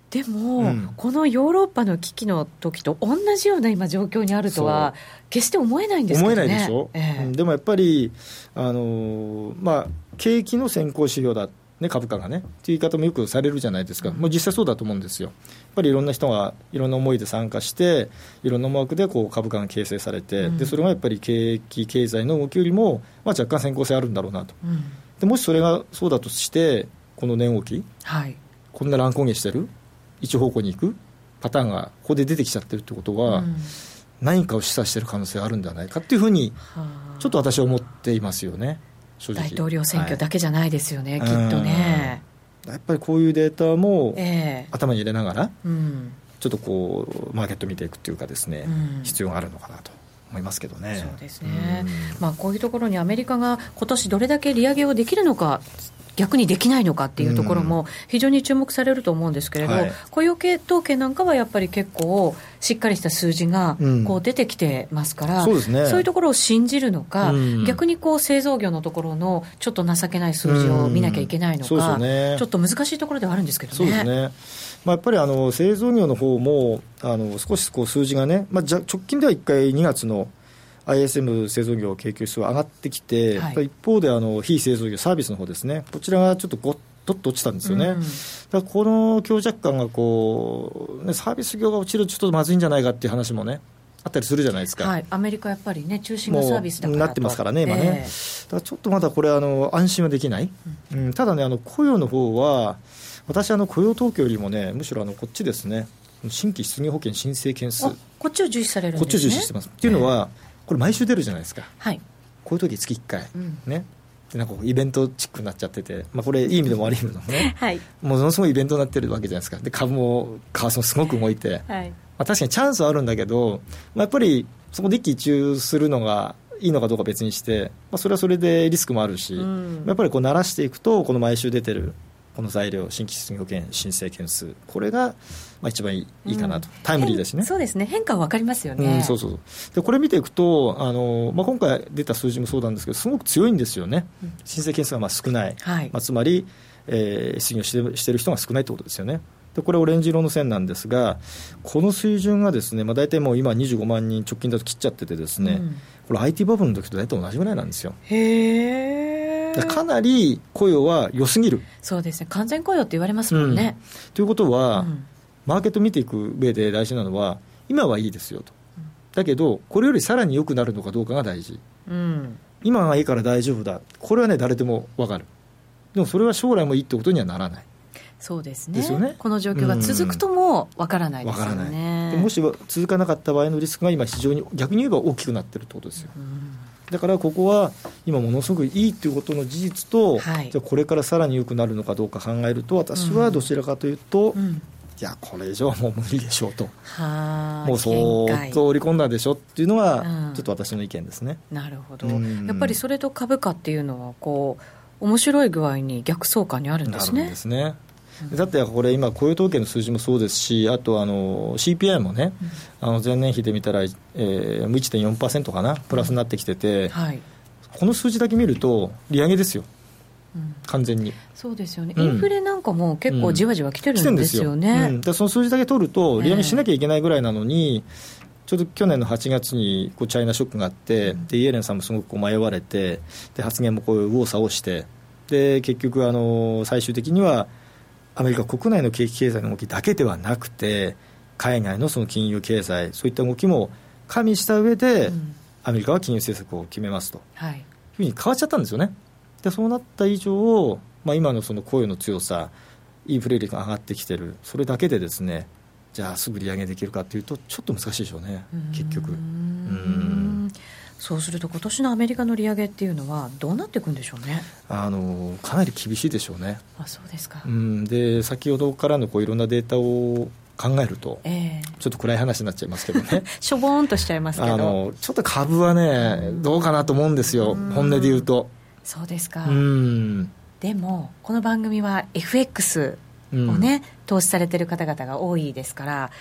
Speaker 1: でも、うん、このヨーロッパの危機の時と同じような今、状況にあるとは、決して思えないんですね、
Speaker 2: 思えないでしょ、えー、うん、でもやっぱり、あのー、まあ、景気の先行指標だ、ね、株価がね、っていう言い方もよくされるじゃないですか、うん、もう実際そうだと思うんですよ、やっぱりいろんな人がいろんな思いで参加して、いろんな思惑でこう株価が形成されて、うん、でそれがやっぱり景気、経済の動きよりも、まあ、若干先行性あるんだろうなと。でもしそれがそうだとしてこの値動き、はい、こんな乱高下してる一方向に行くパターンがここで出てきちゃってるってことは、うん、何かを示唆している可能性があるんではないかっていうふうにちょっと私は思っていますよね
Speaker 1: 大統領選挙だけじゃないですよね、はい、きっとね。
Speaker 2: やっぱりこういうデータも頭に入れながら、えーうん、ちょっとこうマーケット見ていくっていうかですね、うん、必要があるのかなと思いますけどね。
Speaker 1: そうですね。まあこういうところにアメリカが今年どれだけ利上げをできるのか。逆にできないのかっていうところも非常に注目されると思うんですけれど、はい、雇用系統計なんかはやっぱり結構しっかりした数字がこう出てきてますから、うん、そうですね、そういうところを信じるのか、うん、逆にこう製造業のところのちょっと情けない数字を見なきゃいけないのか、うんね、ちょっと難しいところではあるんですけど
Speaker 2: ね。まあ、やっぱりあの製造業の方もあの少しこう数字がね、まあ、直近では1回2月の ISM 製造業景気指数は上がってきて、はい、一方であの非製造業、サービスの方ですね、こちらがちょっとごっとっと落ちたんですよね、うん、だからこの強弱感がこう、ね、サービス業が落ちるとちょっとまずいんじゃないかっていう話もね。あったりするじゃないですか、
Speaker 1: はい、アメリカやっぱりね、中心がサービスだから
Speaker 2: なってますからね、今ね、えー、だからちょっとまだこれあの、安心はできない、うん、うん、ただね、あの雇用の方は、私、あの雇用統計よりもね、むしろあのこっちですね、新規失業保険申請件数、
Speaker 1: こっちを重視されるんです、ね、
Speaker 2: こっちを重視してます。っていうのは、えーこれ毎週出るじゃないですか、はい、こういう時月1回、うん、ね。なんかイベントチックになっちゃってて、まあ、これ、いい意味でも悪い意味でもね、はい、ものすごいイベントになってるわけじゃないですか、で株も為替もすごく動いて、はい、まあ、確かにチャンスはあるんだけど、まあ、やっぱりそこで一喜一憂するのがいいのかどうか別にして、まあ、それはそれでリスクもあるし、うん、やっぱりこう慣らしていくと、この毎週出てるこの材料、新規失業保険申請件数、これがまあ、一番いいかなと、うん、タイムリーだしね、
Speaker 1: そうですね、変化は分かりますよね、
Speaker 2: うん、そうそうでこれ見ていくと、あのまあ、今回出た数字もそうなんですけど、すごく強いんですよね、うん、申請件数がまあ少ない、はい、まあ、つまり、えー、失業してしてる人が少ないということですよね。でこれ、オレンジ色の線なんですが、この水準がですね、まあ、大体もう今、25万人、直近だと切っちゃってて、ですね、うん、これ、IT バブルの時と大体同じぐらいなんですよ。へかなり雇用は良すぎる。
Speaker 1: そうですね。完全雇用って言われますもんね。
Speaker 2: うん、ということは、うん。マーケット見ていく上で大事なのは、今はいいですよと、だけど、これよりさらに良くなるのかどうかが大事、うん、今がいいから大丈夫だ、これはね、誰でも分かる、でもそれは将来もいいってことにはならない。
Speaker 1: そうですね、ね、この状況が続くとも分からないですよね。ね
Speaker 2: もし続かなかった場合のリスクが今、非常に逆に言えば大きくなってるってことですよ。だからここは今、ものすごくいいということの事実と、はい、じゃこれからさらに良くなるのかどうか考えると、私はどちらかというと、うん、いや、これ以上はもう無理でしょうと、もう相当織り込んだでしょっていうのが、ちょっと私の意見ですね、
Speaker 1: うん、なるほど、やっぱりそれと株価っていうのはこう、面白い具合に逆相関にあるんですね。
Speaker 2: ですねだってこれ、今、雇用統計の数字もそうですし、あとあの CPI もね、あの前年比で見たら、えー、1.4%かな、プラスになってきてて、はい、この数字だけ見ると、利上げですよ。完全に。
Speaker 1: そうですよね、インフレなんかも結構じわじわ来てるんですよね、
Speaker 2: うん、でその数字だけ取ると、利上げしなきゃいけないぐらいなのに、えー、ちょうど去年の8月にこうチャイナショックがあって、でイエレンさんもすごくこう迷われて、で発言もこう右往左往して、で結局あの、最終的にはアメリカ国内の景気経済の動きだけではなくて、海外のその金融経済、そういった動きも加味した上で、うん、アメリカは金融政策を決めますと、はい、いうふうに変わっちゃったんですよね。でそうなった以上、まあ、今のその雇用の強さ、インフレ率が上がってきてる、それだけでですね、じゃあすぐ利上げできるかというと、ちょっと難しいでしょうね、結局。うん
Speaker 1: そうすると、今年のアメリカの利上げっていうのは、どうなっていくんでしょうね。
Speaker 2: あのかなり厳しいでしょうね。
Speaker 1: あそうですか、
Speaker 2: うん、で先ほどからのこういろんなデータを考えると、えー、ちょっと暗い話になっちゃいますけどね。
Speaker 1: しょぼーんとしちゃいますけど。あの
Speaker 2: ちょっと株はね、どうかなと思うんですよ、本音で言うと。
Speaker 1: そうですか。でもこの番組は FX をね、うん、投資されてる方々が多いですから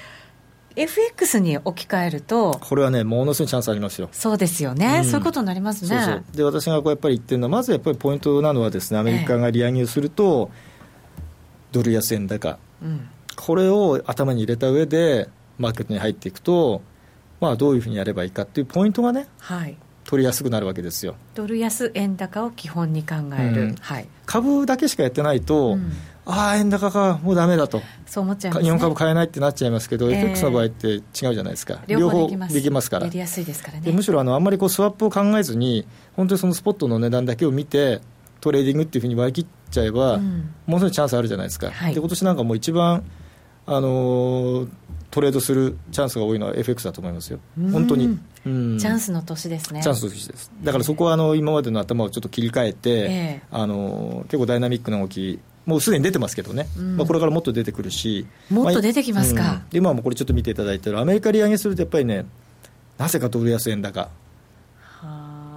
Speaker 1: FX に置き換えると
Speaker 2: これはねものすごいチャンスありますよ。
Speaker 1: そうですよね、うん、そういうことになりますね。そうそう。
Speaker 2: で私がこうやっぱり言ってるのはまずやっぱりポイントなのはですねアメリカが利上げをすると、ええ、ドル安円高、うん、これを頭に入れた上でマーケットに入っていくとまあどういうふうにやればいいかっていうポイントがね、はい、取りやすくなるわけですよ。
Speaker 1: ドル安円高を基本に考える、うん。
Speaker 2: はい、株だけしかやってないと、うん、ああ円高かもうだめだと。
Speaker 1: そう思っちゃいます、ね、
Speaker 2: 日本株買えないってなっちゃいますけど、えー、FX の場合って違うじゃないですか。
Speaker 1: 両方で
Speaker 2: きます。から。
Speaker 1: やりやすいですからね。
Speaker 2: むしろあのあんまりこうスワップを考えずに本当にそのスポットの値段だけを見てトレーディングっていうふうに割り切っちゃえば、うん、ものすごいチャンスあるじゃないですか、はい、で今年なんかもう一番あのートレードするチャンスが多いのは FX だと思いますよ、本当に、うん、
Speaker 1: チャンスの年ですね。
Speaker 2: チャンスの年です、だからそこはあの今までの頭をちょっと切り替えて、えー、あの結構ダイナミックな動き、もうすでに出てますけどね、うん、まあ、これからもっと出てくるし、
Speaker 1: もっと出てきますか、まあうん、
Speaker 2: で今もこれちょっと見ていただいてる、アメリカ利上げすると、やっぱりね、なぜかドル安円高。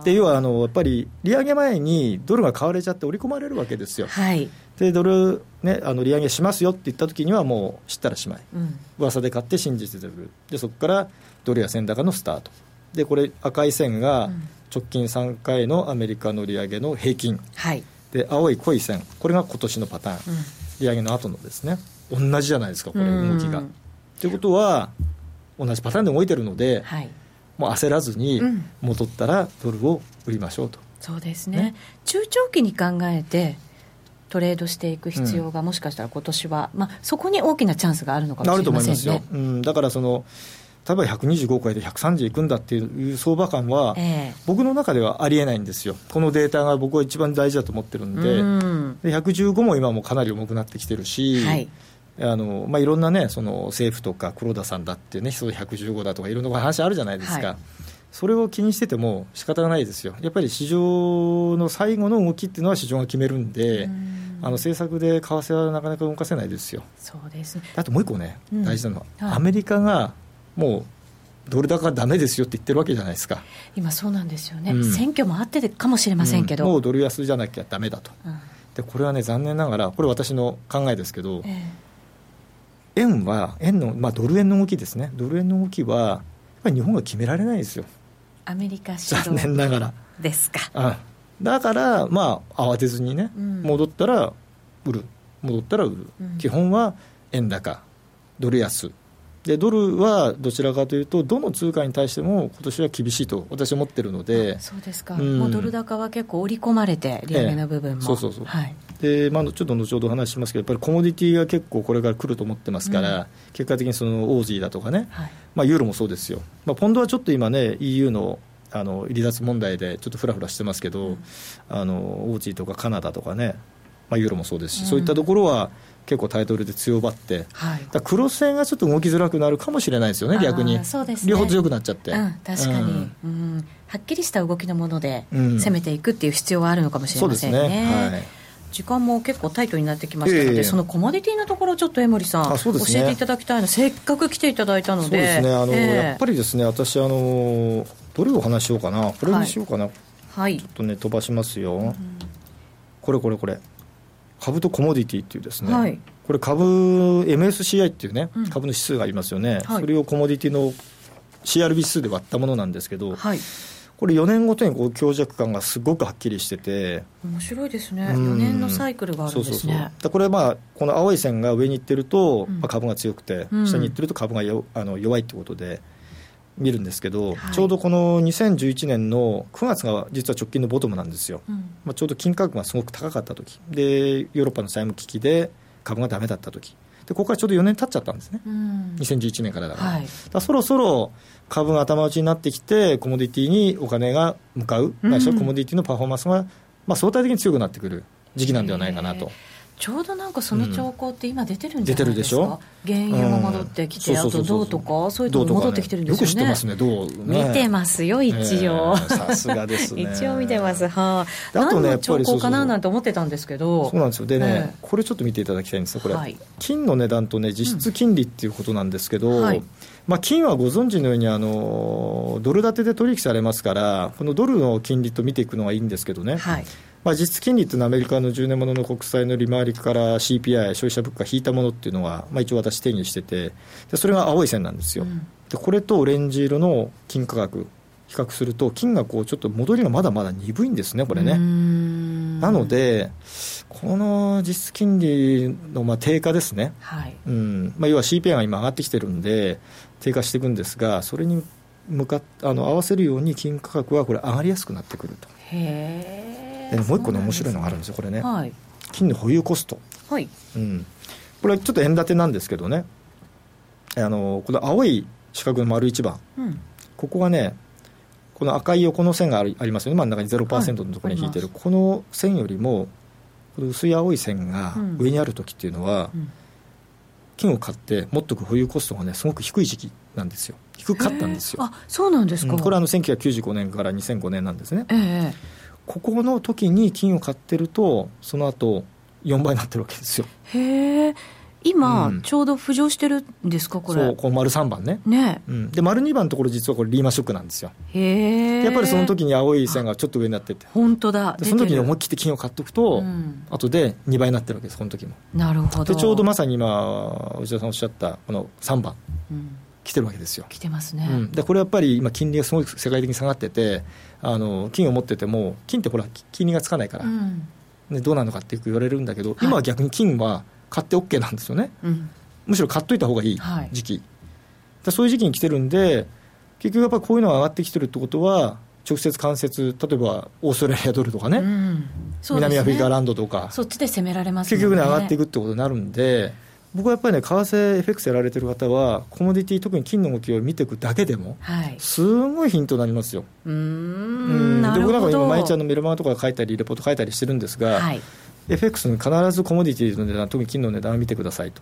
Speaker 2: で要はあのやっぱり利上げ前にドルが買われちゃって織り込まれるわけですよ、はい、でドル、ね、あの利上げしますよって言ったときにはもう知ったらしまい、うん、噂で買って信じてる。でそこからドルや円高のスタート。でこれ赤い線が直近3回のアメリカの利上げの平均、はい、で青い濃い線これが今年のパターン、うん、利上げの後のですね。同じじゃないですかこれ動きが。ということは同じパターンで動いてるので、はい、もう焦らずに戻ったらドルを売りましょうと。
Speaker 1: そうですね、ね、中長期に考えてトレードしていく必要が、もしかしたら今年は、まあ、そこに大きなチャンスがあるのかもしれませんね。あると思いますよ、
Speaker 2: うん、だからその例えば125を超えて130いくんだっていう相場感は、えー、僕の中ではありえないんですよ、このデータが僕は一番大事だと思ってるんで、ん。で115も今もかなり重くなってきてるし、はい。あのまあ、いろんなね、その政府とか黒田さんだってね、そう115だとか、いろんな話あるじゃないですか。はい。それを気にしてても仕方がないですよ、やっぱり市場の最後の動きっていうのは市場が決めるんで、あの政策で為替はなかなか動かせないですよ。
Speaker 1: そうです。
Speaker 2: あともう一個ね、大事なのは、はい、アメリカがもうドル高だめですよって言ってるわけじゃないですか。
Speaker 1: 今、そうなんですよね、うん、選挙もあってかもしれませんけど、
Speaker 2: うん、もうドル安じゃなきゃだめだと、うん、でこれはね、残念ながら、これ、私の考えですけど、えー、円は、円の、まあ、ドル円の動きですね、ドル円の動きは、やっぱり日本が決められないですよ、
Speaker 1: アメリカ
Speaker 2: 残念ながら。
Speaker 1: ですか。
Speaker 2: だから、まあ、慌てずにね、戻ったら売る、戻ったら売る、基本は円高、ドル安。でドルはどちらかというと、どの通貨に対しても今年は厳しいと私は思ってるので、
Speaker 1: そうですか、うん、もうドル高は結構織り込まれて、利上げの部分も、ええ、
Speaker 2: そうそうそう、はい、でまあ、ちょっと後ほどお話ししますけど、やっぱりコモディティが結構これから来ると思ってますから、うん、結果的にそのオージーだとかね、はい、まあ、ユーロもそうですよ、まあ、ポンドはちょっと今ね、EU のあの離脱問題でちょっとふらふらしてますけど、うん、あのオージーとかカナダとかね、まあ、ユーロもそうですし、そういったところは、結構タイトルで強ばって、はい、だクロス戦がちょっと動きづらくなるかもしれないですよね、逆に、
Speaker 1: そうです、
Speaker 2: ね、両方強くなっちゃって、
Speaker 1: うん、確かに、うん、うん、はっきりした動きのもので攻めていくっていう必要はあるのかもしれませんね。うん、ね。はい。時間も結構タイトになってきましたので、えー、そのコモディティのところ、ちょっと江森さん、ね、教えていただきたいの、せっかく来ていただいたので、そうですね、
Speaker 2: あの、えー、やっぱりですね、私、あのどれをお話しようかな、これにしようかな、はい、ちょっとね、飛ばしますよ、うん、これ、これ、これ、株とコモディティっていうですね、はい、これ、株、MSCI っていうね、株の指数がありますよね、はい、それをコモディティの CRB 指数で割ったものなんですけど、はい。これ4年ごとにこう強弱感がすごくはっきりしてて
Speaker 1: 面白いですね、4年のサイクルがあるんですね。そうそう
Speaker 2: そう。これまあこの青い線が上にいってると、まあ、株が強くて、うん、下にいってると株がよあの弱いってことで見るんですけど、はい、ちょうどこの2011年の9月が実は直近のボトムなんですよ、うん、まあ、ちょうど金価格がすごく高かった時。でヨーロッパの債務危機で株がダメだった時。でここからちょうど4年経っちゃったんですね、うん、2011年からだから。はい、だそろそろ株が頭打ちになってきて、コモディティにお金が向かう、ないしはコモディティのパフォーマンスが、まあ、相対的に強くなってくる時期なんではないかなと。
Speaker 1: ちょうどなんかその兆候って今出てるんじゃないです
Speaker 2: か、
Speaker 1: うん、原油も戻ってきて、うん、あと銅とか、そういうとこ戻ってきてるんですよね。よく知ってますね、銅、ね、見てますよ、一応。
Speaker 2: さすがですね。
Speaker 1: 一応見てます、はあ、あとね、やっぱり兆候かななんて思ってたんですけど。
Speaker 2: そうなんですよ。でね、えー、これちょっと見ていただきたいんですよ、これ、はい、金の値段とね、実質金利っていうことなんですけど、うんはい。まあ、金はご存知のようにあのドル建てで取引されますからこのドルの金利と見ていくのがいいんですけどね、はい、まあ、実質金利っていうのはアメリカの10年ものの国債の利回りから CPI 消費者物価引いたものっていうのは、まあ、一応私手にしててでそれが青い線なんですよ、うん、でこれとオレンジ色の金価格比較すると金がこうちょっと戻りがまだまだ鈍いんですねこれね。なのでこの実質金利のまあ低下ですね、はい。うん。まあ、要は CPI が今上がってきてるんで低下していくんですがそれに向かっあの合わせるように金価格はこれ上がりやすくなってくると。へでもう一個ね面白いのがあるんですよこれね、はい、金の保有コスト、はい。うん、これはちょっと円建てなんですけどね。あのこの青い四角の丸一番、うん、ここがねこの赤い横の線がありますよね。真ん中に0%のところに引いてる、はい、この線よりもこの薄い青い線が上にある時っていうのは、うん。金を買って持っておく保有コストがねすごく低い時期なんですよ。低かったんですよ。
Speaker 1: あそうなんですか、うん、
Speaker 2: これはあの1995年から2005年なんですね、えー、ここの時に金を買ってるとその後4倍になってるわけですよ
Speaker 1: へえ今、うん、ちょうど浮上してるんですか、これ？
Speaker 2: そう、こう丸3番ね。
Speaker 1: ね、
Speaker 2: うん、で、丸2番のところ、実はこれ、リーマンショックなんですよ。へやっぱりその時に青い線がちょっと上になってて。
Speaker 1: 本当だ。
Speaker 2: その時に思い切って金を買っておくと、うん、後で2倍になってるわけです、この時も。
Speaker 1: なるほど。
Speaker 2: で、ちょうどまさに今、内田さんおっしゃった、この3番。うん来てるわけですよ。
Speaker 1: 来てますね。
Speaker 2: うん、でこれやっぱり今金利がすごい世界的に下がってて、あの金を持ってても金ってほら金利がつかないから、うん、でどうなのかってよく言われるんだけど、はい、今は逆に金は買って OK なんですよね。うん。むしろ買っといた方がいい時期、はい、そういう時期に来てるんで結局やっぱりこういうのが上がってきてるってことは直接間接例えばオーストラリアドルとかね。うん、ね。南アフリカランドとか。
Speaker 1: そっちで攻められます、
Speaker 2: ね、結局ね上がっていくってことになるんで僕はやっぱりね為替 FX やられてる方はコモディティ特に金の動きを見ていくだけでも、はい、すごいヒントになりますよ。うんで僕なんか今毎日あのメルマガとか書いたりレポート書いたりしてるんですが、はい、FX の必ずコモディティの値段特に金の値段を見てくださいと。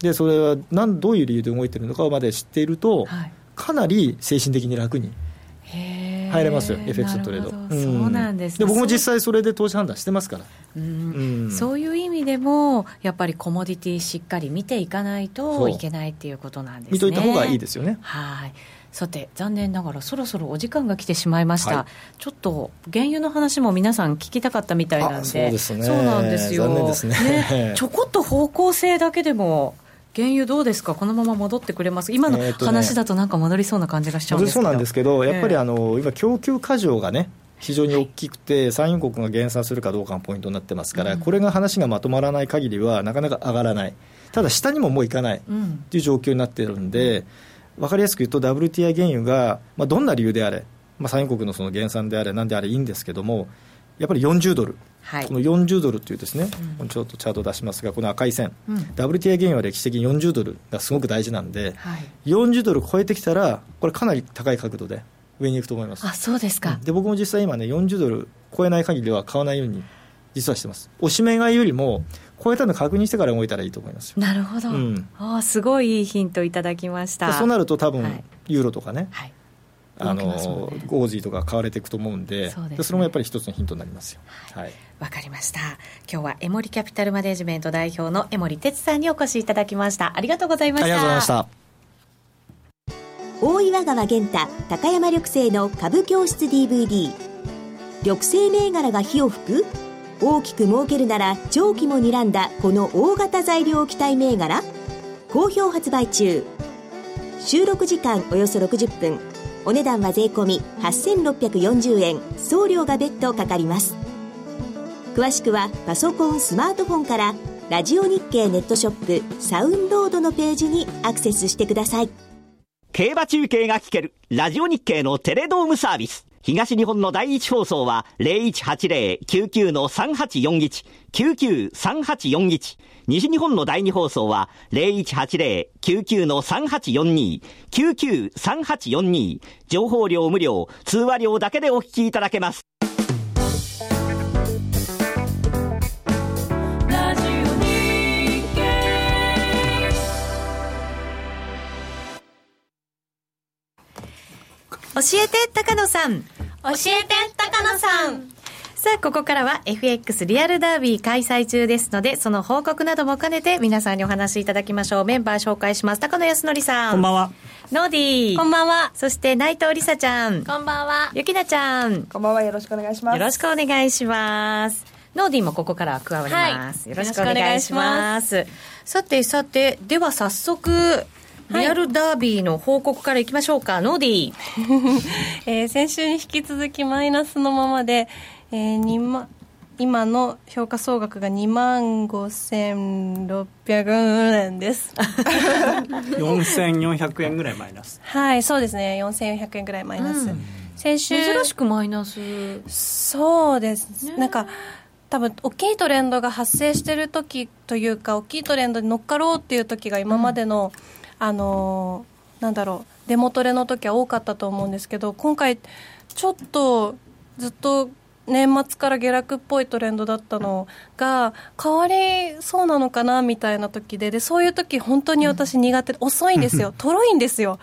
Speaker 2: でそれは何どういう理由で動いてるのかまで知っていると、はい、かなり精神的に楽に入れますよ FX のトレード、
Speaker 1: うん、そうなんです、
Speaker 2: ね、で僕も実際それで投資判断してますから、
Speaker 1: うん、そういう意味でもやっぱりコモディティしっかり見ていかないといけないっていうことなんですね。
Speaker 2: 見といた方がいいですよね。
Speaker 1: はい。さて残念ながらそろそろお時間が来てしまいました、はい、ちょっと原油の話も皆さん聞きたかったみたいなんで。そう
Speaker 2: ですね。
Speaker 1: そうなんですよ、
Speaker 2: ね。ね、
Speaker 1: ちょこっと方向性だけでも原油どうですか、このまま戻ってくれます、今の話だとなんか戻りそうな感じがしちゃうんです
Speaker 2: けど、そうなんですけど、やっぱりあの、今、供給過剰がね、非常に大きくて、産油国が減産するかどうかがポイントになってますから、これが話がまとまらない限りは、なかなか上がらない、ただ下にももういかないという状況になっているんで、分かりやすく言うと、WTI 原油が、まあ、どんな理由であれ、まあ、産油国のその減産であれ、なんであれいいんですけども、やっぱり40ドル。はい、この40ドルというですね、うん、ちょっとチャートを出しますがこの赤い線、うん、WTI 原油は歴史的に40ドルがすごく大事なんで、はい、40ドル超えてきたらこれかなり高い角度で上に行くと思います。
Speaker 1: あそうですか、
Speaker 2: うん、で僕も実際今ね40ドル超えない限りは買わないように実はしてます。おしめ買いよりも超えたの確認してから動いたらいいと思います
Speaker 1: なるほど、うん、あすごいいいヒントいただきました。
Speaker 2: そうなると多分、はい、ユーロとかね、はいあの、ね、ゴージーとか買われていくと思うんでそで、ね、それもやっぱり一つのヒントになりますよ。
Speaker 1: はい。わ、かりました。今日はエモリキャピタルマネジメント代表の江森哲さんにお越しいただきました。ありがとうございました。あ
Speaker 2: りがとうございました。
Speaker 3: 大岩川源太高山緑星の株教室 DVD 緑星銘柄が火を吹く？大きく儲けるなら長期も睨んだこの大型材料期待銘柄？好評発売中。収録時間およそ60分お値段は税込8640円。送料が別途かかります。詳しくはパソコンスマートフォンからラジオ日経ネットショップサウンロードのページにアクセスしてください。
Speaker 4: 競馬中継が聞けるラジオ日経のテレドームサービス。東日本の第一放送は0180-99-3841、99-3841。西日本の第二放送は0180-99-3842、99-3842。情報量無料、通話料だけでお聞きいただけます。
Speaker 1: 教えて高野さん教
Speaker 5: えて高野さん
Speaker 1: さあ、ここからは FX リアルダービー開催中ですので、その報告なども兼ねて皆さんにお話しいただきましょう。メンバー紹介します。高野康則さん。
Speaker 6: こんばんは。
Speaker 1: ノーディー。
Speaker 5: こんばんは。
Speaker 1: そして内藤梨沙ちゃん。
Speaker 5: こんばんは。
Speaker 1: ゆきなちゃん。
Speaker 7: こんばんは。よろしくお願いします。
Speaker 1: よろしくお願いします。ノーディーもここから加わります。はい、よろしくお願いします。さてさて、では早速、リアルダービーの報告からいきましょうか、ノーディー、
Speaker 5: えー、先週に引き続きマイナスのままで、えー、2万今の評価総額が2万5600円です。
Speaker 6: 4400円ぐらいマイナス。
Speaker 5: はいそうですね。4400円ぐらいマイナス、うん、
Speaker 1: 先週。珍しくマイナス。
Speaker 5: そうです、ね、なんか多分大きいトレンドが発生してる時というか大きいトレンドに乗っかろうっていう時が今までの、うん。あのなんだろうデモトレの時は多かったと思うんですけど今回ちょっとずっと年末から下落っぽいトレンドだったのが変わりそうなのかなみたいな時ででそういう時本当に私苦手、遅いんですよ。とろいんですよ。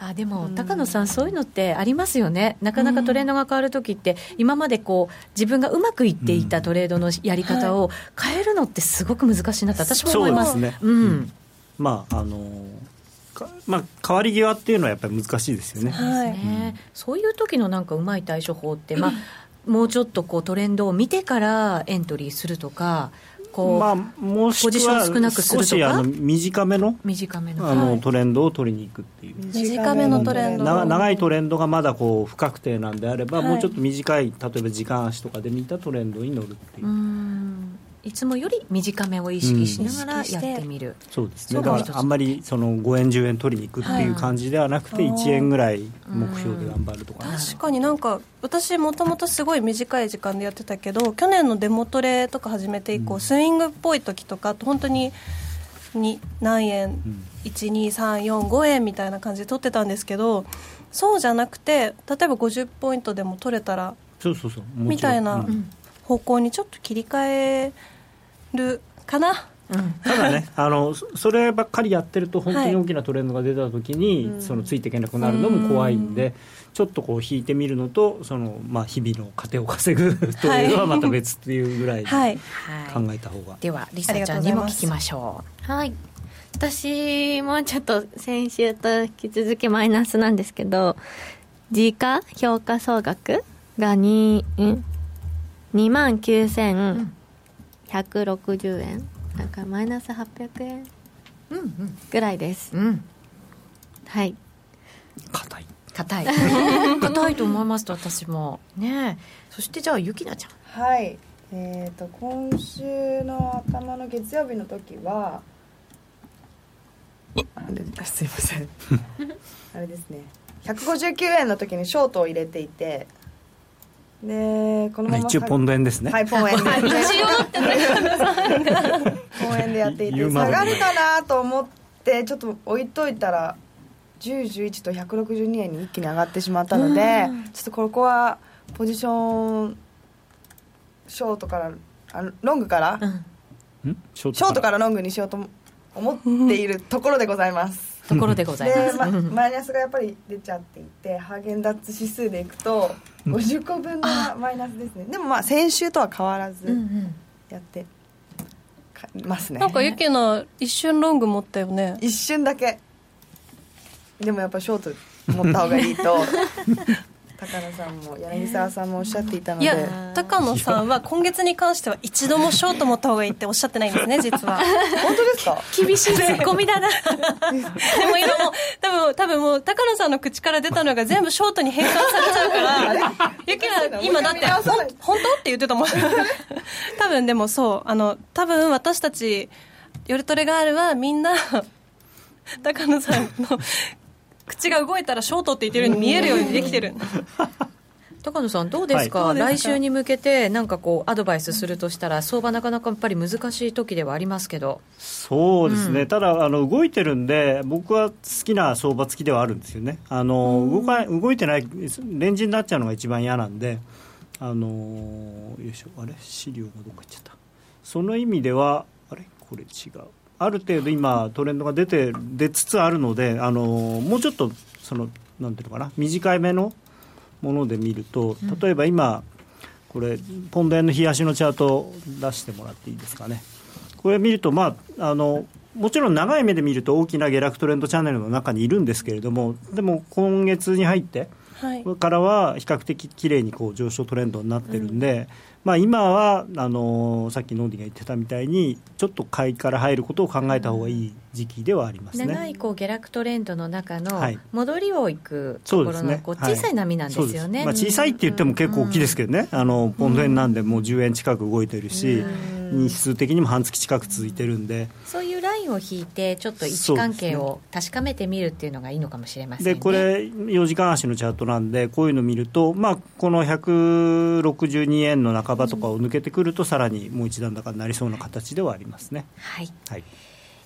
Speaker 1: あでも、高野さん、そういうのってありますよね、なかなかトレンドが変わるときって、今までこう自分がうまくいっていたトレードのやり方を変えるのってすごく難しいなって、私も思います。
Speaker 6: そうですね、うん。まああのまあ、変わり際っていうのはやっぱり難しいですよね。
Speaker 1: はい、そういう時のなんかうまい対処法って、まあ、もうちょっとこうトレンドを見てからエントリーするとか。こうまあ、もしくは
Speaker 6: 少しあの短めの？
Speaker 1: 短めの
Speaker 6: あの、トレンドを取りに行くっていう。
Speaker 5: 短めのトレンド
Speaker 6: 長いトレンドがまだこう不確定なんであれば、はい、もうちょっと短い例えば時間足とかで見たトレンドに乗るっていう。う
Speaker 1: いつもより短めを意識しながらやってみる、うん、
Speaker 6: そうですね。だからあんまりその5円10円取りに行くっていう感じではなくて、1円ぐらい目標で頑張るとか、
Speaker 5: ね、確かになんか私もともとすごい短い時間でやってたけど去年のデモトレとか始めて以降、うん、スイングっぽい時とか本当にに何円、うん、12345円みたいな感じで取ってたんですけどそうじゃなくて例えば50ポイントでも取れたら
Speaker 6: そうそうそう。
Speaker 5: みたいな方向にちょっと切り替えるかな？
Speaker 6: うん、ただね あのそればっかりやってると本当に大きなトレンドが出た時に、はい、そのついていけなくなるのも怖いんで、うん、ちょっとこう引いてみるのとその、まあ、日々の糧を稼ぐというのはまた別っていうぐらい考えた方が、はい、
Speaker 1: ではリサちゃんにも聞きましょ
Speaker 8: う。はい。私もちょっと先週と引き続きマイナスなんですけど時価評価総額が2 2万9000、160円。だからマイナス800円。ぐらいです、うん、はい。
Speaker 6: 硬い。
Speaker 1: 硬い。硬いと思いますと私も。ねそしてじゃあゆきなちゃ
Speaker 7: ん。はい。えーと、今週の頭の月曜日の時はあすいません。あれですね。159円の時にショートを入れていてでこのま
Speaker 6: ま一応ポンド円ですね。
Speaker 7: はいポン円で。ポン円でやっていて下がるかなと思って ちょっと置いといたら1011と162円に一気に上がってしまったのでちょっとここはポジションショートからあロングから、ショートからロングにしようと思っているところでございます
Speaker 1: ところでございます、
Speaker 7: ま、マイナスがやっぱり出ちゃっていてハーゲンダッツ指数でいくと50個分のマイナスですね。でもまあ先週とは変わらずやってますね。
Speaker 5: なんかユキの一瞬ロング持ったよね。
Speaker 7: 一瞬だけ。でもやっぱショート持った方がいいと 高野さんも柳沢さんもおっしゃっていたので。い
Speaker 5: や高野さんは今月に関しては一度もショート持った方がいいっておっしゃってないんですね 実は。
Speaker 7: 本当ですか？
Speaker 1: 厳しいツッコミだな。
Speaker 5: でも今も多分多分もう高野さんの口から出たのが全部ショートに変換されちゃうからゆきは今だって本当？って言ってたもん。多分でもそうあの多分私たち夜トレガールはみんな高野さんの口が動いたらショートって言ってるように見えるようにできてる。
Speaker 1: 高野さんどうですか？はい、来週に向けてなんかこうアドバイスするとしたら相場なかなかやっぱり難しい時ではありますけど。
Speaker 6: そうですね、うん、ただあの動いてるんで僕は好きな相場付きではあるんですよね。あの動か動いてないレンジになっちゃうのが一番嫌なんであのよいしょあれ？資料がどっか行っちゃった。その意味ではあれ？これ違うある程度今トレンドが出て出つつあるのであのもうちょっとそのなんていうのかな短い目のもので見ると例えば今、これポンド円の冷やしのチャートを出してもらっていいですかね。これ見るとまああのもちろん長い目で見ると大きな下落トレンドチャンネルの中にいるんですけれどもでも今月に入って、はい、からは比較的きれいにこう上昇トレンドになってるんで、まあ、今はあのさっきノーディが言ってたみたいにちょっと買いから入ることを考えた方がいい時期ではありますね、
Speaker 1: 長いこう下落トレンドの中の戻りをいくところのこう小さい波なんですよね、
Speaker 6: まあ、小さいって言っても結構大きいですけどね、あのポンド円なんでもう10円近く動いてるし、日数的にも半月近く続いてるんで。
Speaker 1: そういうラインを引いてちょっと位置関係を確かめてみるっていうのがいいのかもしれませんね。
Speaker 6: でこれ4時間足のチャートなんでこういうのを見ると、まあ、この162円の半ばとかを抜けてくると、さらにもう一段高になりそうな形ではありますね。
Speaker 1: はい、はい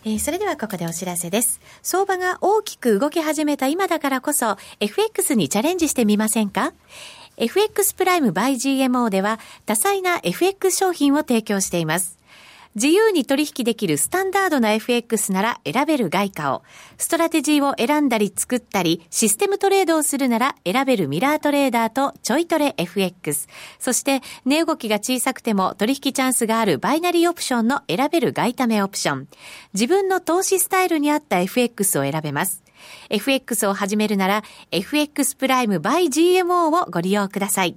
Speaker 1: えー、それではここでお知らせです。相場が大きく動き始めた今だからこそ、FX にチャレンジしてみませんか ?FX プライム by GMO では、多彩な FX 商品を提供しています。自由に取引できるスタンダードな FX なら選べる外貨を、ストラテジーを選んだり作ったり、システムトレードをするなら選べるミラートレーダーとちょいトレ FX。そして、値動きが小さくても取引チャンスがあるバイナリーオプションの選べる外為オプション。自分の投資スタイルに合った FX を選べます。FX を始めるなら、FX プライム by GMO をご利用ください。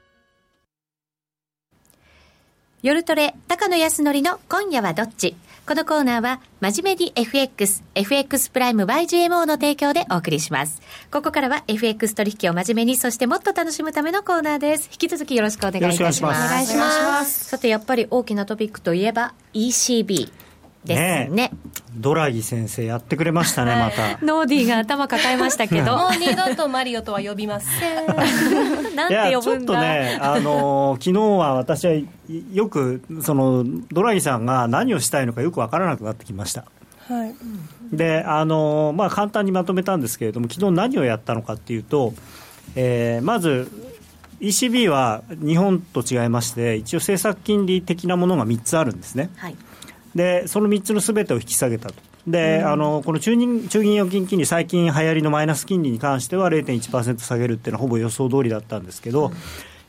Speaker 1: 夜トレ、高野康則の今夜はどっち？このコーナーは、真面目に FX、FX プライム by GMO の提供でお送りします。ここからは FX 取引を真面目に、そしてもっと楽しむためのコーナーです。引き続きよろしくお願いいたします。お
Speaker 6: 願いします。
Speaker 1: さて、やっぱり大きなトピックといえば ECB。ですね。
Speaker 6: ドラギ先生やってくれましたねまた。
Speaker 1: ノーディーが頭抱えましたけど。
Speaker 5: もう二度とマリオとは呼びません。
Speaker 1: なんて呼ぶ
Speaker 6: んだ。ちょっとねあの昨日は私はよくそのドラギさんが何をしたいのかよくわからなくなってきました。
Speaker 5: はい、
Speaker 6: であの、まあ、簡単にまとめたんですけれども昨日何をやったのかっていうと、えー、まず ECB は日本と違いまして一応政策金利的なものが3つあるんですね、はい、でその3つのすべてを引き下げたと。で、あのこの中銀中銀預金金利、最近流行りのマイナス金利に関しては0.1%下げるっていうのはほぼ予想通りだったんですけど、うん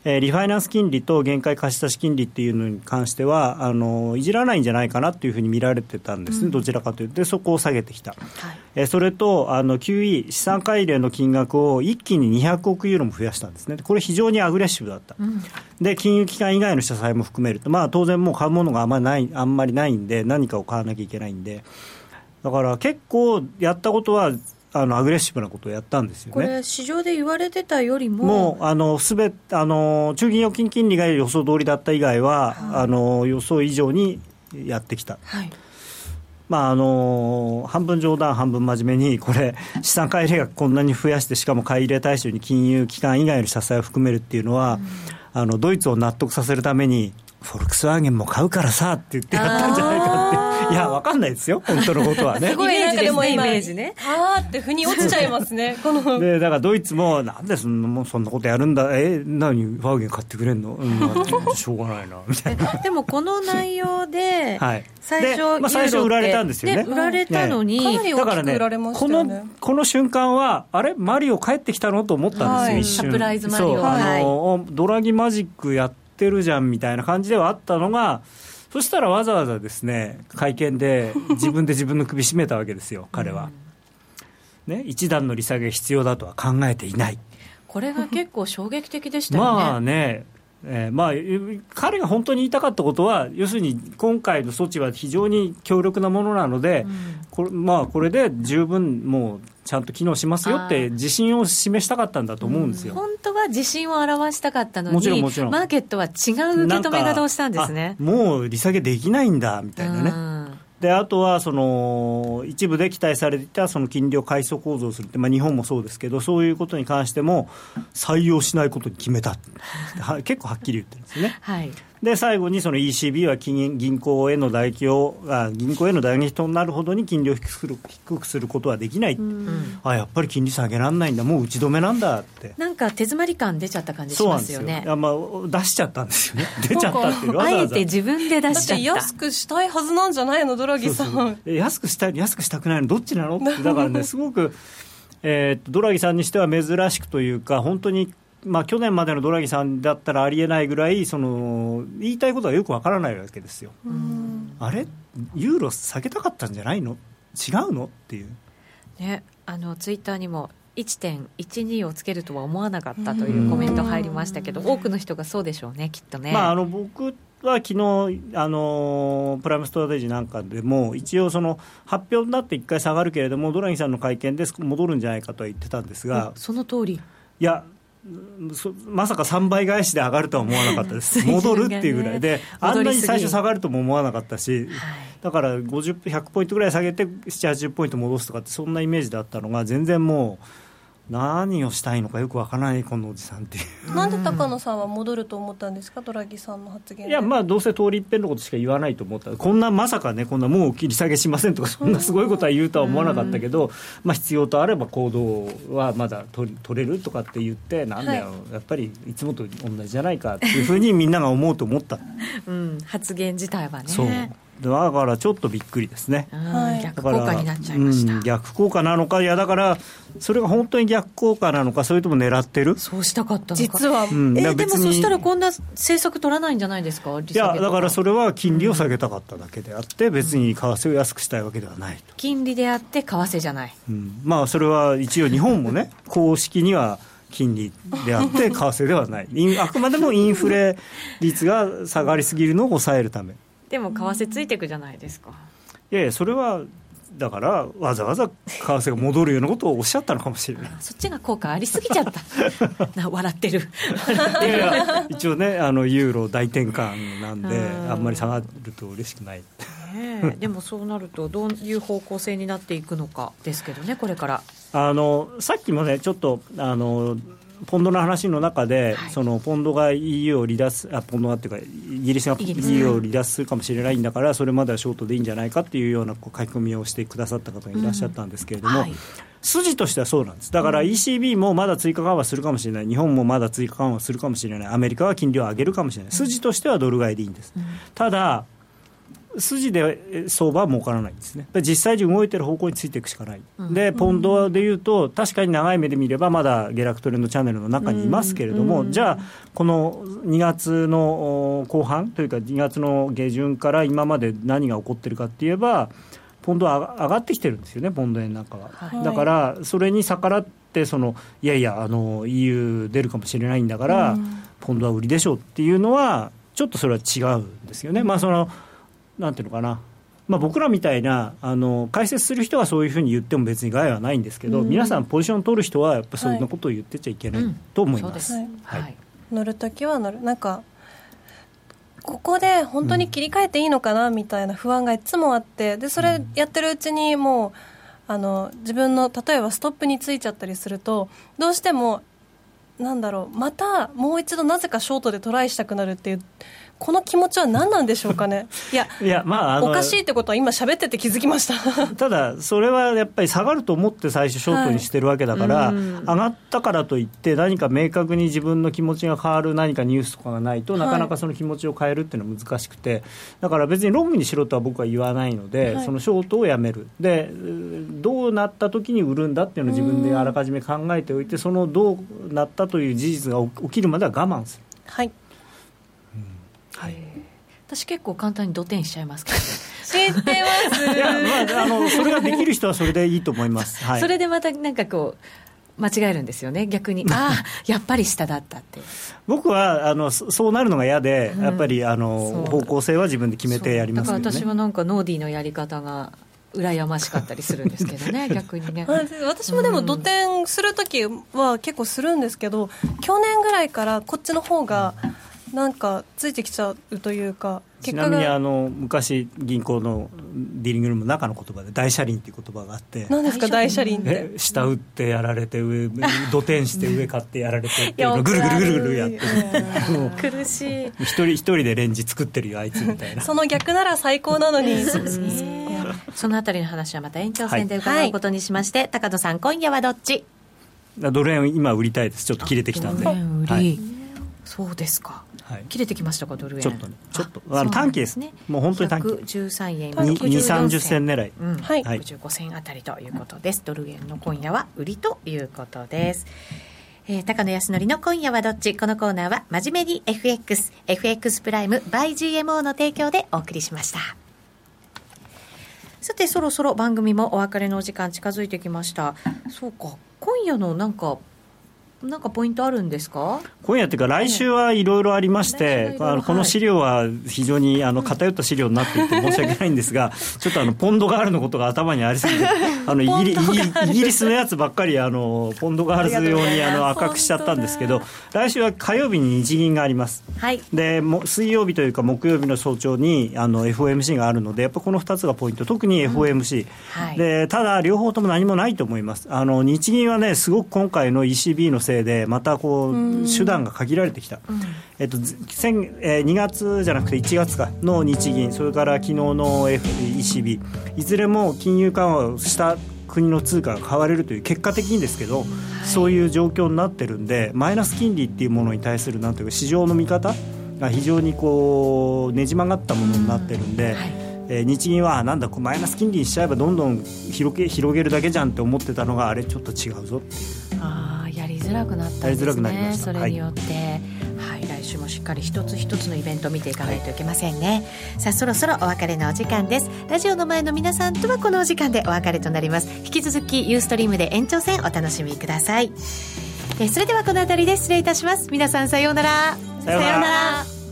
Speaker 6: えー、リファイナンス金利と限界貸し出し金利っていうのに関してはあのいじらないんじゃないかなっていうふうに見られてたんですね、うん、どちらかというと。そこを下げてきた、はい、えー、それとあの QE 資産改良の金額を一気に200億ユーロも増やしたんですね。これ非常にアグレッシブだった、うん、で金融機関以外の社債も含めると、まあ、当然もう買うものがあんまりないあんまりないんで何かを買わなきゃいけないんで。だから結構やったことはあのアグレッシブなことをやったんですよね。
Speaker 1: これ市場で言われてたよりも。
Speaker 6: もうあのすべあの中銀預金金利が予想通りだった以外は、はい、あの予想以上にやってきた。はい。まあ、あの半分冗談、半分真面目に、これ、資産買い入れ額こんなに増やして、しかも買い入れ対象に金融機関以外の社債を含めるっていうのは、うん、あのドイツを納得させるために、フォルクスワーゲンも買うからさって言ってやったんじゃないかって、いや、わかんないですよ、本当のことはね。
Speaker 5: すごいなんかでもイメージね。あーって腑に落ちちゃいますね、この。
Speaker 6: で、だからドイツも、なんでそんなもそんなことやるんだ、え、何、ワーゲン買ってくれんの、うん、しょうがないな、みたいな。
Speaker 1: でもこの内容で、はい、最初、
Speaker 6: まあ、最初売られたんですよね。
Speaker 1: 売られたのに、
Speaker 5: ね、だからね、
Speaker 6: この、この瞬間は、あれ、マリオ帰ってきたの？と思ったんですよ、一瞬。
Speaker 1: サプライズマリオ。
Speaker 6: あの、ドラギマジックやってるじゃんみたいな感じではあったのが、そしたらわざわざですね会見で自分で自分の首絞めたわけですよ、彼は。ね、一段の利下げ必要だとは考えていない。
Speaker 1: これが結構衝撃的でしたよ
Speaker 6: ね。まあねえー、まあ、彼が本当に言いたかったことは、要するに今回の措置は非常に強力なものなので、うん、これまあ、これで十分もうちゃんと機能しますよって自信を示したかったんだと思うんですよ、
Speaker 1: うん、本当は自信を表したかったのに
Speaker 6: もちろんもちろん。
Speaker 1: マーケットは違う受け止め方をしたんですね。
Speaker 6: もう利下げできないんだみたいなね、うん。であとはその一部で期待されていたその金利を階層構造するって、まあ、日本もそうですけど、そういうことに関しても採用しないことに決めた、結構はっきり言ってるんですね。はいで最後にその ECB は金銀行への打撃をあ銀行への打撃となるほどに金利を低くする低くすることはできない、うん、あやっぱり金利下げられないんだもう打ち止めなんだって
Speaker 1: なんか手詰まり感出ちゃった感じしますよね。
Speaker 6: あ、まあ、出しちゃったんですよね。出ちゃったっていう
Speaker 1: あえて自分で出しちゃった
Speaker 5: 安くしたいはずなんじゃないのドラギさん。
Speaker 6: 安くしたい安くしたくないのどっちなの？ってだからねすごくえー、ドラギさんにしては珍しくというか、本当にまあ、去年までのドラギさんだったらありえないぐらいその言いたいことがよくわからないわけですよ。あれ？ユーロ下げたかったんじゃないの？違うの？っていう。
Speaker 1: ね、あのツイッターにも1.12をつけるとは思わなかったというコメント入りましたけど多くの人がそうでしょうねきっとね。
Speaker 6: まあ、あの僕は昨日あのプライムストラテジーなんかでも一応その発表になって1回下がるけれどもドラギさんの会見で戻るんじゃないかとは言ってたんですが。
Speaker 1: その通り。
Speaker 6: いやまさか3倍返しで上がるとは思わなかったです、戻るっていうぐらいで、あんなに最初下がるとも思わなかったし、だから50、100ポイントぐらい下げて、7、80ポイント戻すとかって、そんなイメージだったのが、全然もう。何をしたいのかよくわからないこのおじさんっていう。
Speaker 5: なんで高野さんは戻ると思ったんですか？ドラギさんの発言
Speaker 6: いやまあどうせ通り一遍のことしか言わないと思った。こんなまさかねこんなもう切り下げしませんとかそんなすごいことは言うとは思わなかったけど、まあ必要とあれば行動はまだ取取れるとかって言ってなんだよ、はい、やっぱりいつもと同じじゃないかっていうふうにみんなが思うと思った、
Speaker 1: うん、発言自体はね。
Speaker 6: そうだからちょっとびっくりですね、
Speaker 1: はい、逆効果になっちゃいました、うん、
Speaker 6: 逆効果なのかいやだからそれが本当に逆効果なのかそれとも狙ってる？
Speaker 1: そうしたかった
Speaker 5: 実は、
Speaker 1: うん、えでもそしたらこんな政策取らないんじゃないですか
Speaker 6: いやだからそれは金利を下げたかっただけであって、別に為替を安くしたいわけではないと。
Speaker 1: 金利であって為替じゃない、
Speaker 6: うん、まあそれは一応日本もね 公式には金利であって為替ではないあくまでもインフレ率が下がりすぎるのを抑えるため
Speaker 1: でも為替ついていくじゃないですか。
Speaker 6: いやいやそれはだからわざわざ為替が戻るようなことをおっしゃったのかもしれない。
Speaker 1: そっちが効果ありすぎちゃった。な笑ってる。
Speaker 6: いや一応ねあのユーロ大転換なんであんまり下がると嬉しくない。
Speaker 1: ね、でもそうなるとどういう方向性になっていくのかですけどねこれから。
Speaker 6: あのさっきもねちょっとあのポンドの話の中で、はい、そのポンドが EU を離脱あポンドがっていうかイギリスが EU を離脱するかもしれないんだからそれまではショートでいいんじゃないかっていうようなこう書き込みをしてくださった方がいらっしゃったんですけれども、うんはい、筋としてはそうなんです。だから ECB もまだ追加緩和するかもしれない。日本もまだ追加緩和するかもしれない。アメリカは金利を上げるかもしれない。筋としてはドル買いでいいんです、うん、ただ筋で相場は儲からないんですね、実際に動いてる方向についていくしかない、うん、でポンドでいうと、確かに長い目で見れば、まだ下落トレンドチャンネルの中にいますけれども、うん、じゃあ、この2月の後半というか、2月の下旬から今まで何が起こってるかって言えば、ポンドは上がってきてるんですよね、ポンド円なんかは。はい、だから、それに逆らってその、いやいやあの、EU 出るかもしれないんだから、うん、ポンドは売りでしょうっていうのは、ちょっとそれは違うんですよね。まあそのなんていうのかな、まあ、僕らみたいなあの解説する人はそういうふうに言っても別に害はないんですけど、うん、皆さん、ポジション取る人はやっぱそんなことを言ってちゃいけないと思います。
Speaker 5: 乗るときは乗る。なんかここで本当に切り替えていいのかなみたいな不安がいつもあってでそれやってるうちにもうあの自分の例えばストップについちゃったりするとどうしてもなんだろうまたもう一度なぜかショートでトライしたくなるっていうこの気持ちは何なんでしょうかね、いや、いやまあ、おかしいってことは、今、喋ってて気づきました。
Speaker 6: ただ、それはやっぱり下がると思って、最初、ショートにしてるわけだから、はい、上がったからといって、何か明確に自分の気持ちが変わる何かニュースとかがないと、なかなかその気持ちを変えるっていうのは難しくて、だから別にロングにしろとは僕は言わないので、はい、そのショートをやめる、でどうなった時に売るんだっていうのを自分であらかじめ考えておいて、そのどうなったという事実が起きるまでは我慢する。
Speaker 5: はい
Speaker 1: はい私結構簡単に土点しちゃいますから
Speaker 5: 知ってますいや、
Speaker 6: まあ、あのそれができる人はそれでいいと思います、
Speaker 1: はい、それでまたなんかこう間違えるんですよね。逆に ああやっぱり下だったって。
Speaker 6: 僕はあのそうなるのが嫌で、うん、やっぱりあの方向性は自分で決めてやります、
Speaker 1: ね、だから私はなんかノーディーのやり方が羨ましかったりするんですけどね。逆にね。
Speaker 5: 私もでも土点する時は結構するんですけど、去年ぐらいからこっちの方が、うんなんかついてきちゃうというか
Speaker 6: ちなみにあの昔銀行のディーリングルームの中の言葉で大車輪っていう言葉があって
Speaker 5: 何ですか大車輪って？
Speaker 6: 下打ってやられて上土天して上買ってやられてっていうのぐるぐるぐるぐるやって
Speaker 5: る。苦しい
Speaker 6: 一人一人でレンジ作ってるよあいつみたいな。
Speaker 5: その逆なら最高なのに。
Speaker 1: そのあたりの話はまた延長戦で伺うことにしまして、はい、高野さん今夜はどっち？
Speaker 6: ドル円今売りたいです。ちょっと切れてきたんで、
Speaker 1: はい、そうですか。はい、切れてきましたかドル円。
Speaker 6: ちょっとねちょっとあの短期です。ねもう本当に短期。
Speaker 1: 113円。
Speaker 6: 2 3 0銭狙い、
Speaker 1: うん、はい、65銭あたりということです、ドル円の今夜は売りということです、えー、高野康則の今夜はどっち？このコーナーは真面目に FX FX プライム by GMO の提供でお送りしました。さてそろそろ番組もお別れのお時間近づいてきました。そうか。今夜のなんかなんかポイントあるんですか？
Speaker 6: 今夜というか、来週はいろいろありまして、あのこの資料は非常にあの偏った資料になっていて、申し訳ないんですが、ちょっとあのポンドガールのことが頭にありすぎて、あのイギリイギリスのやつばっかりあの、ポンドガールズ用にあの赤くしちゃったんですけど、来週は火曜日に日銀があります、
Speaker 1: はい、
Speaker 6: で水曜日というか、木曜日の早朝にあの FOMC があるので、やっぱこの2つがポイント、特に FOMC、うん。はい、でただ、両方とも何もないと思います。あの日銀はね、すごく今回の ECB のでまたこう手段が限られてきた、えっと先え2月じゃなくて1月か。の日銀。それから昨日の ECB いずれも金融緩和をした国の通貨が買われるという結果的にですけど、はい、そういう状況になってるんでマイナス金利っていうものに対するなんていうか市場の見方が非常にこうねじ曲がったものになってるんで。うんはい。えー、日銀はなんだマイナス金利にしちゃえばどんどん広げ広げるだけじゃんって思ってたのがあれちょっと違うぞっていう
Speaker 1: づらくなったんですね。それによって、はい、はい、来週もしっかり一つ一つのイベントを見ていかないといけませんね、はい、さあそろそろお別れのお時間です。ラジオの前の皆さんとはこのお時間でお別れとなります。引き続きユーストリームで延長戦お楽しみください。えそれではこの辺りで失礼いたします。皆さんさようなら。
Speaker 6: さようなら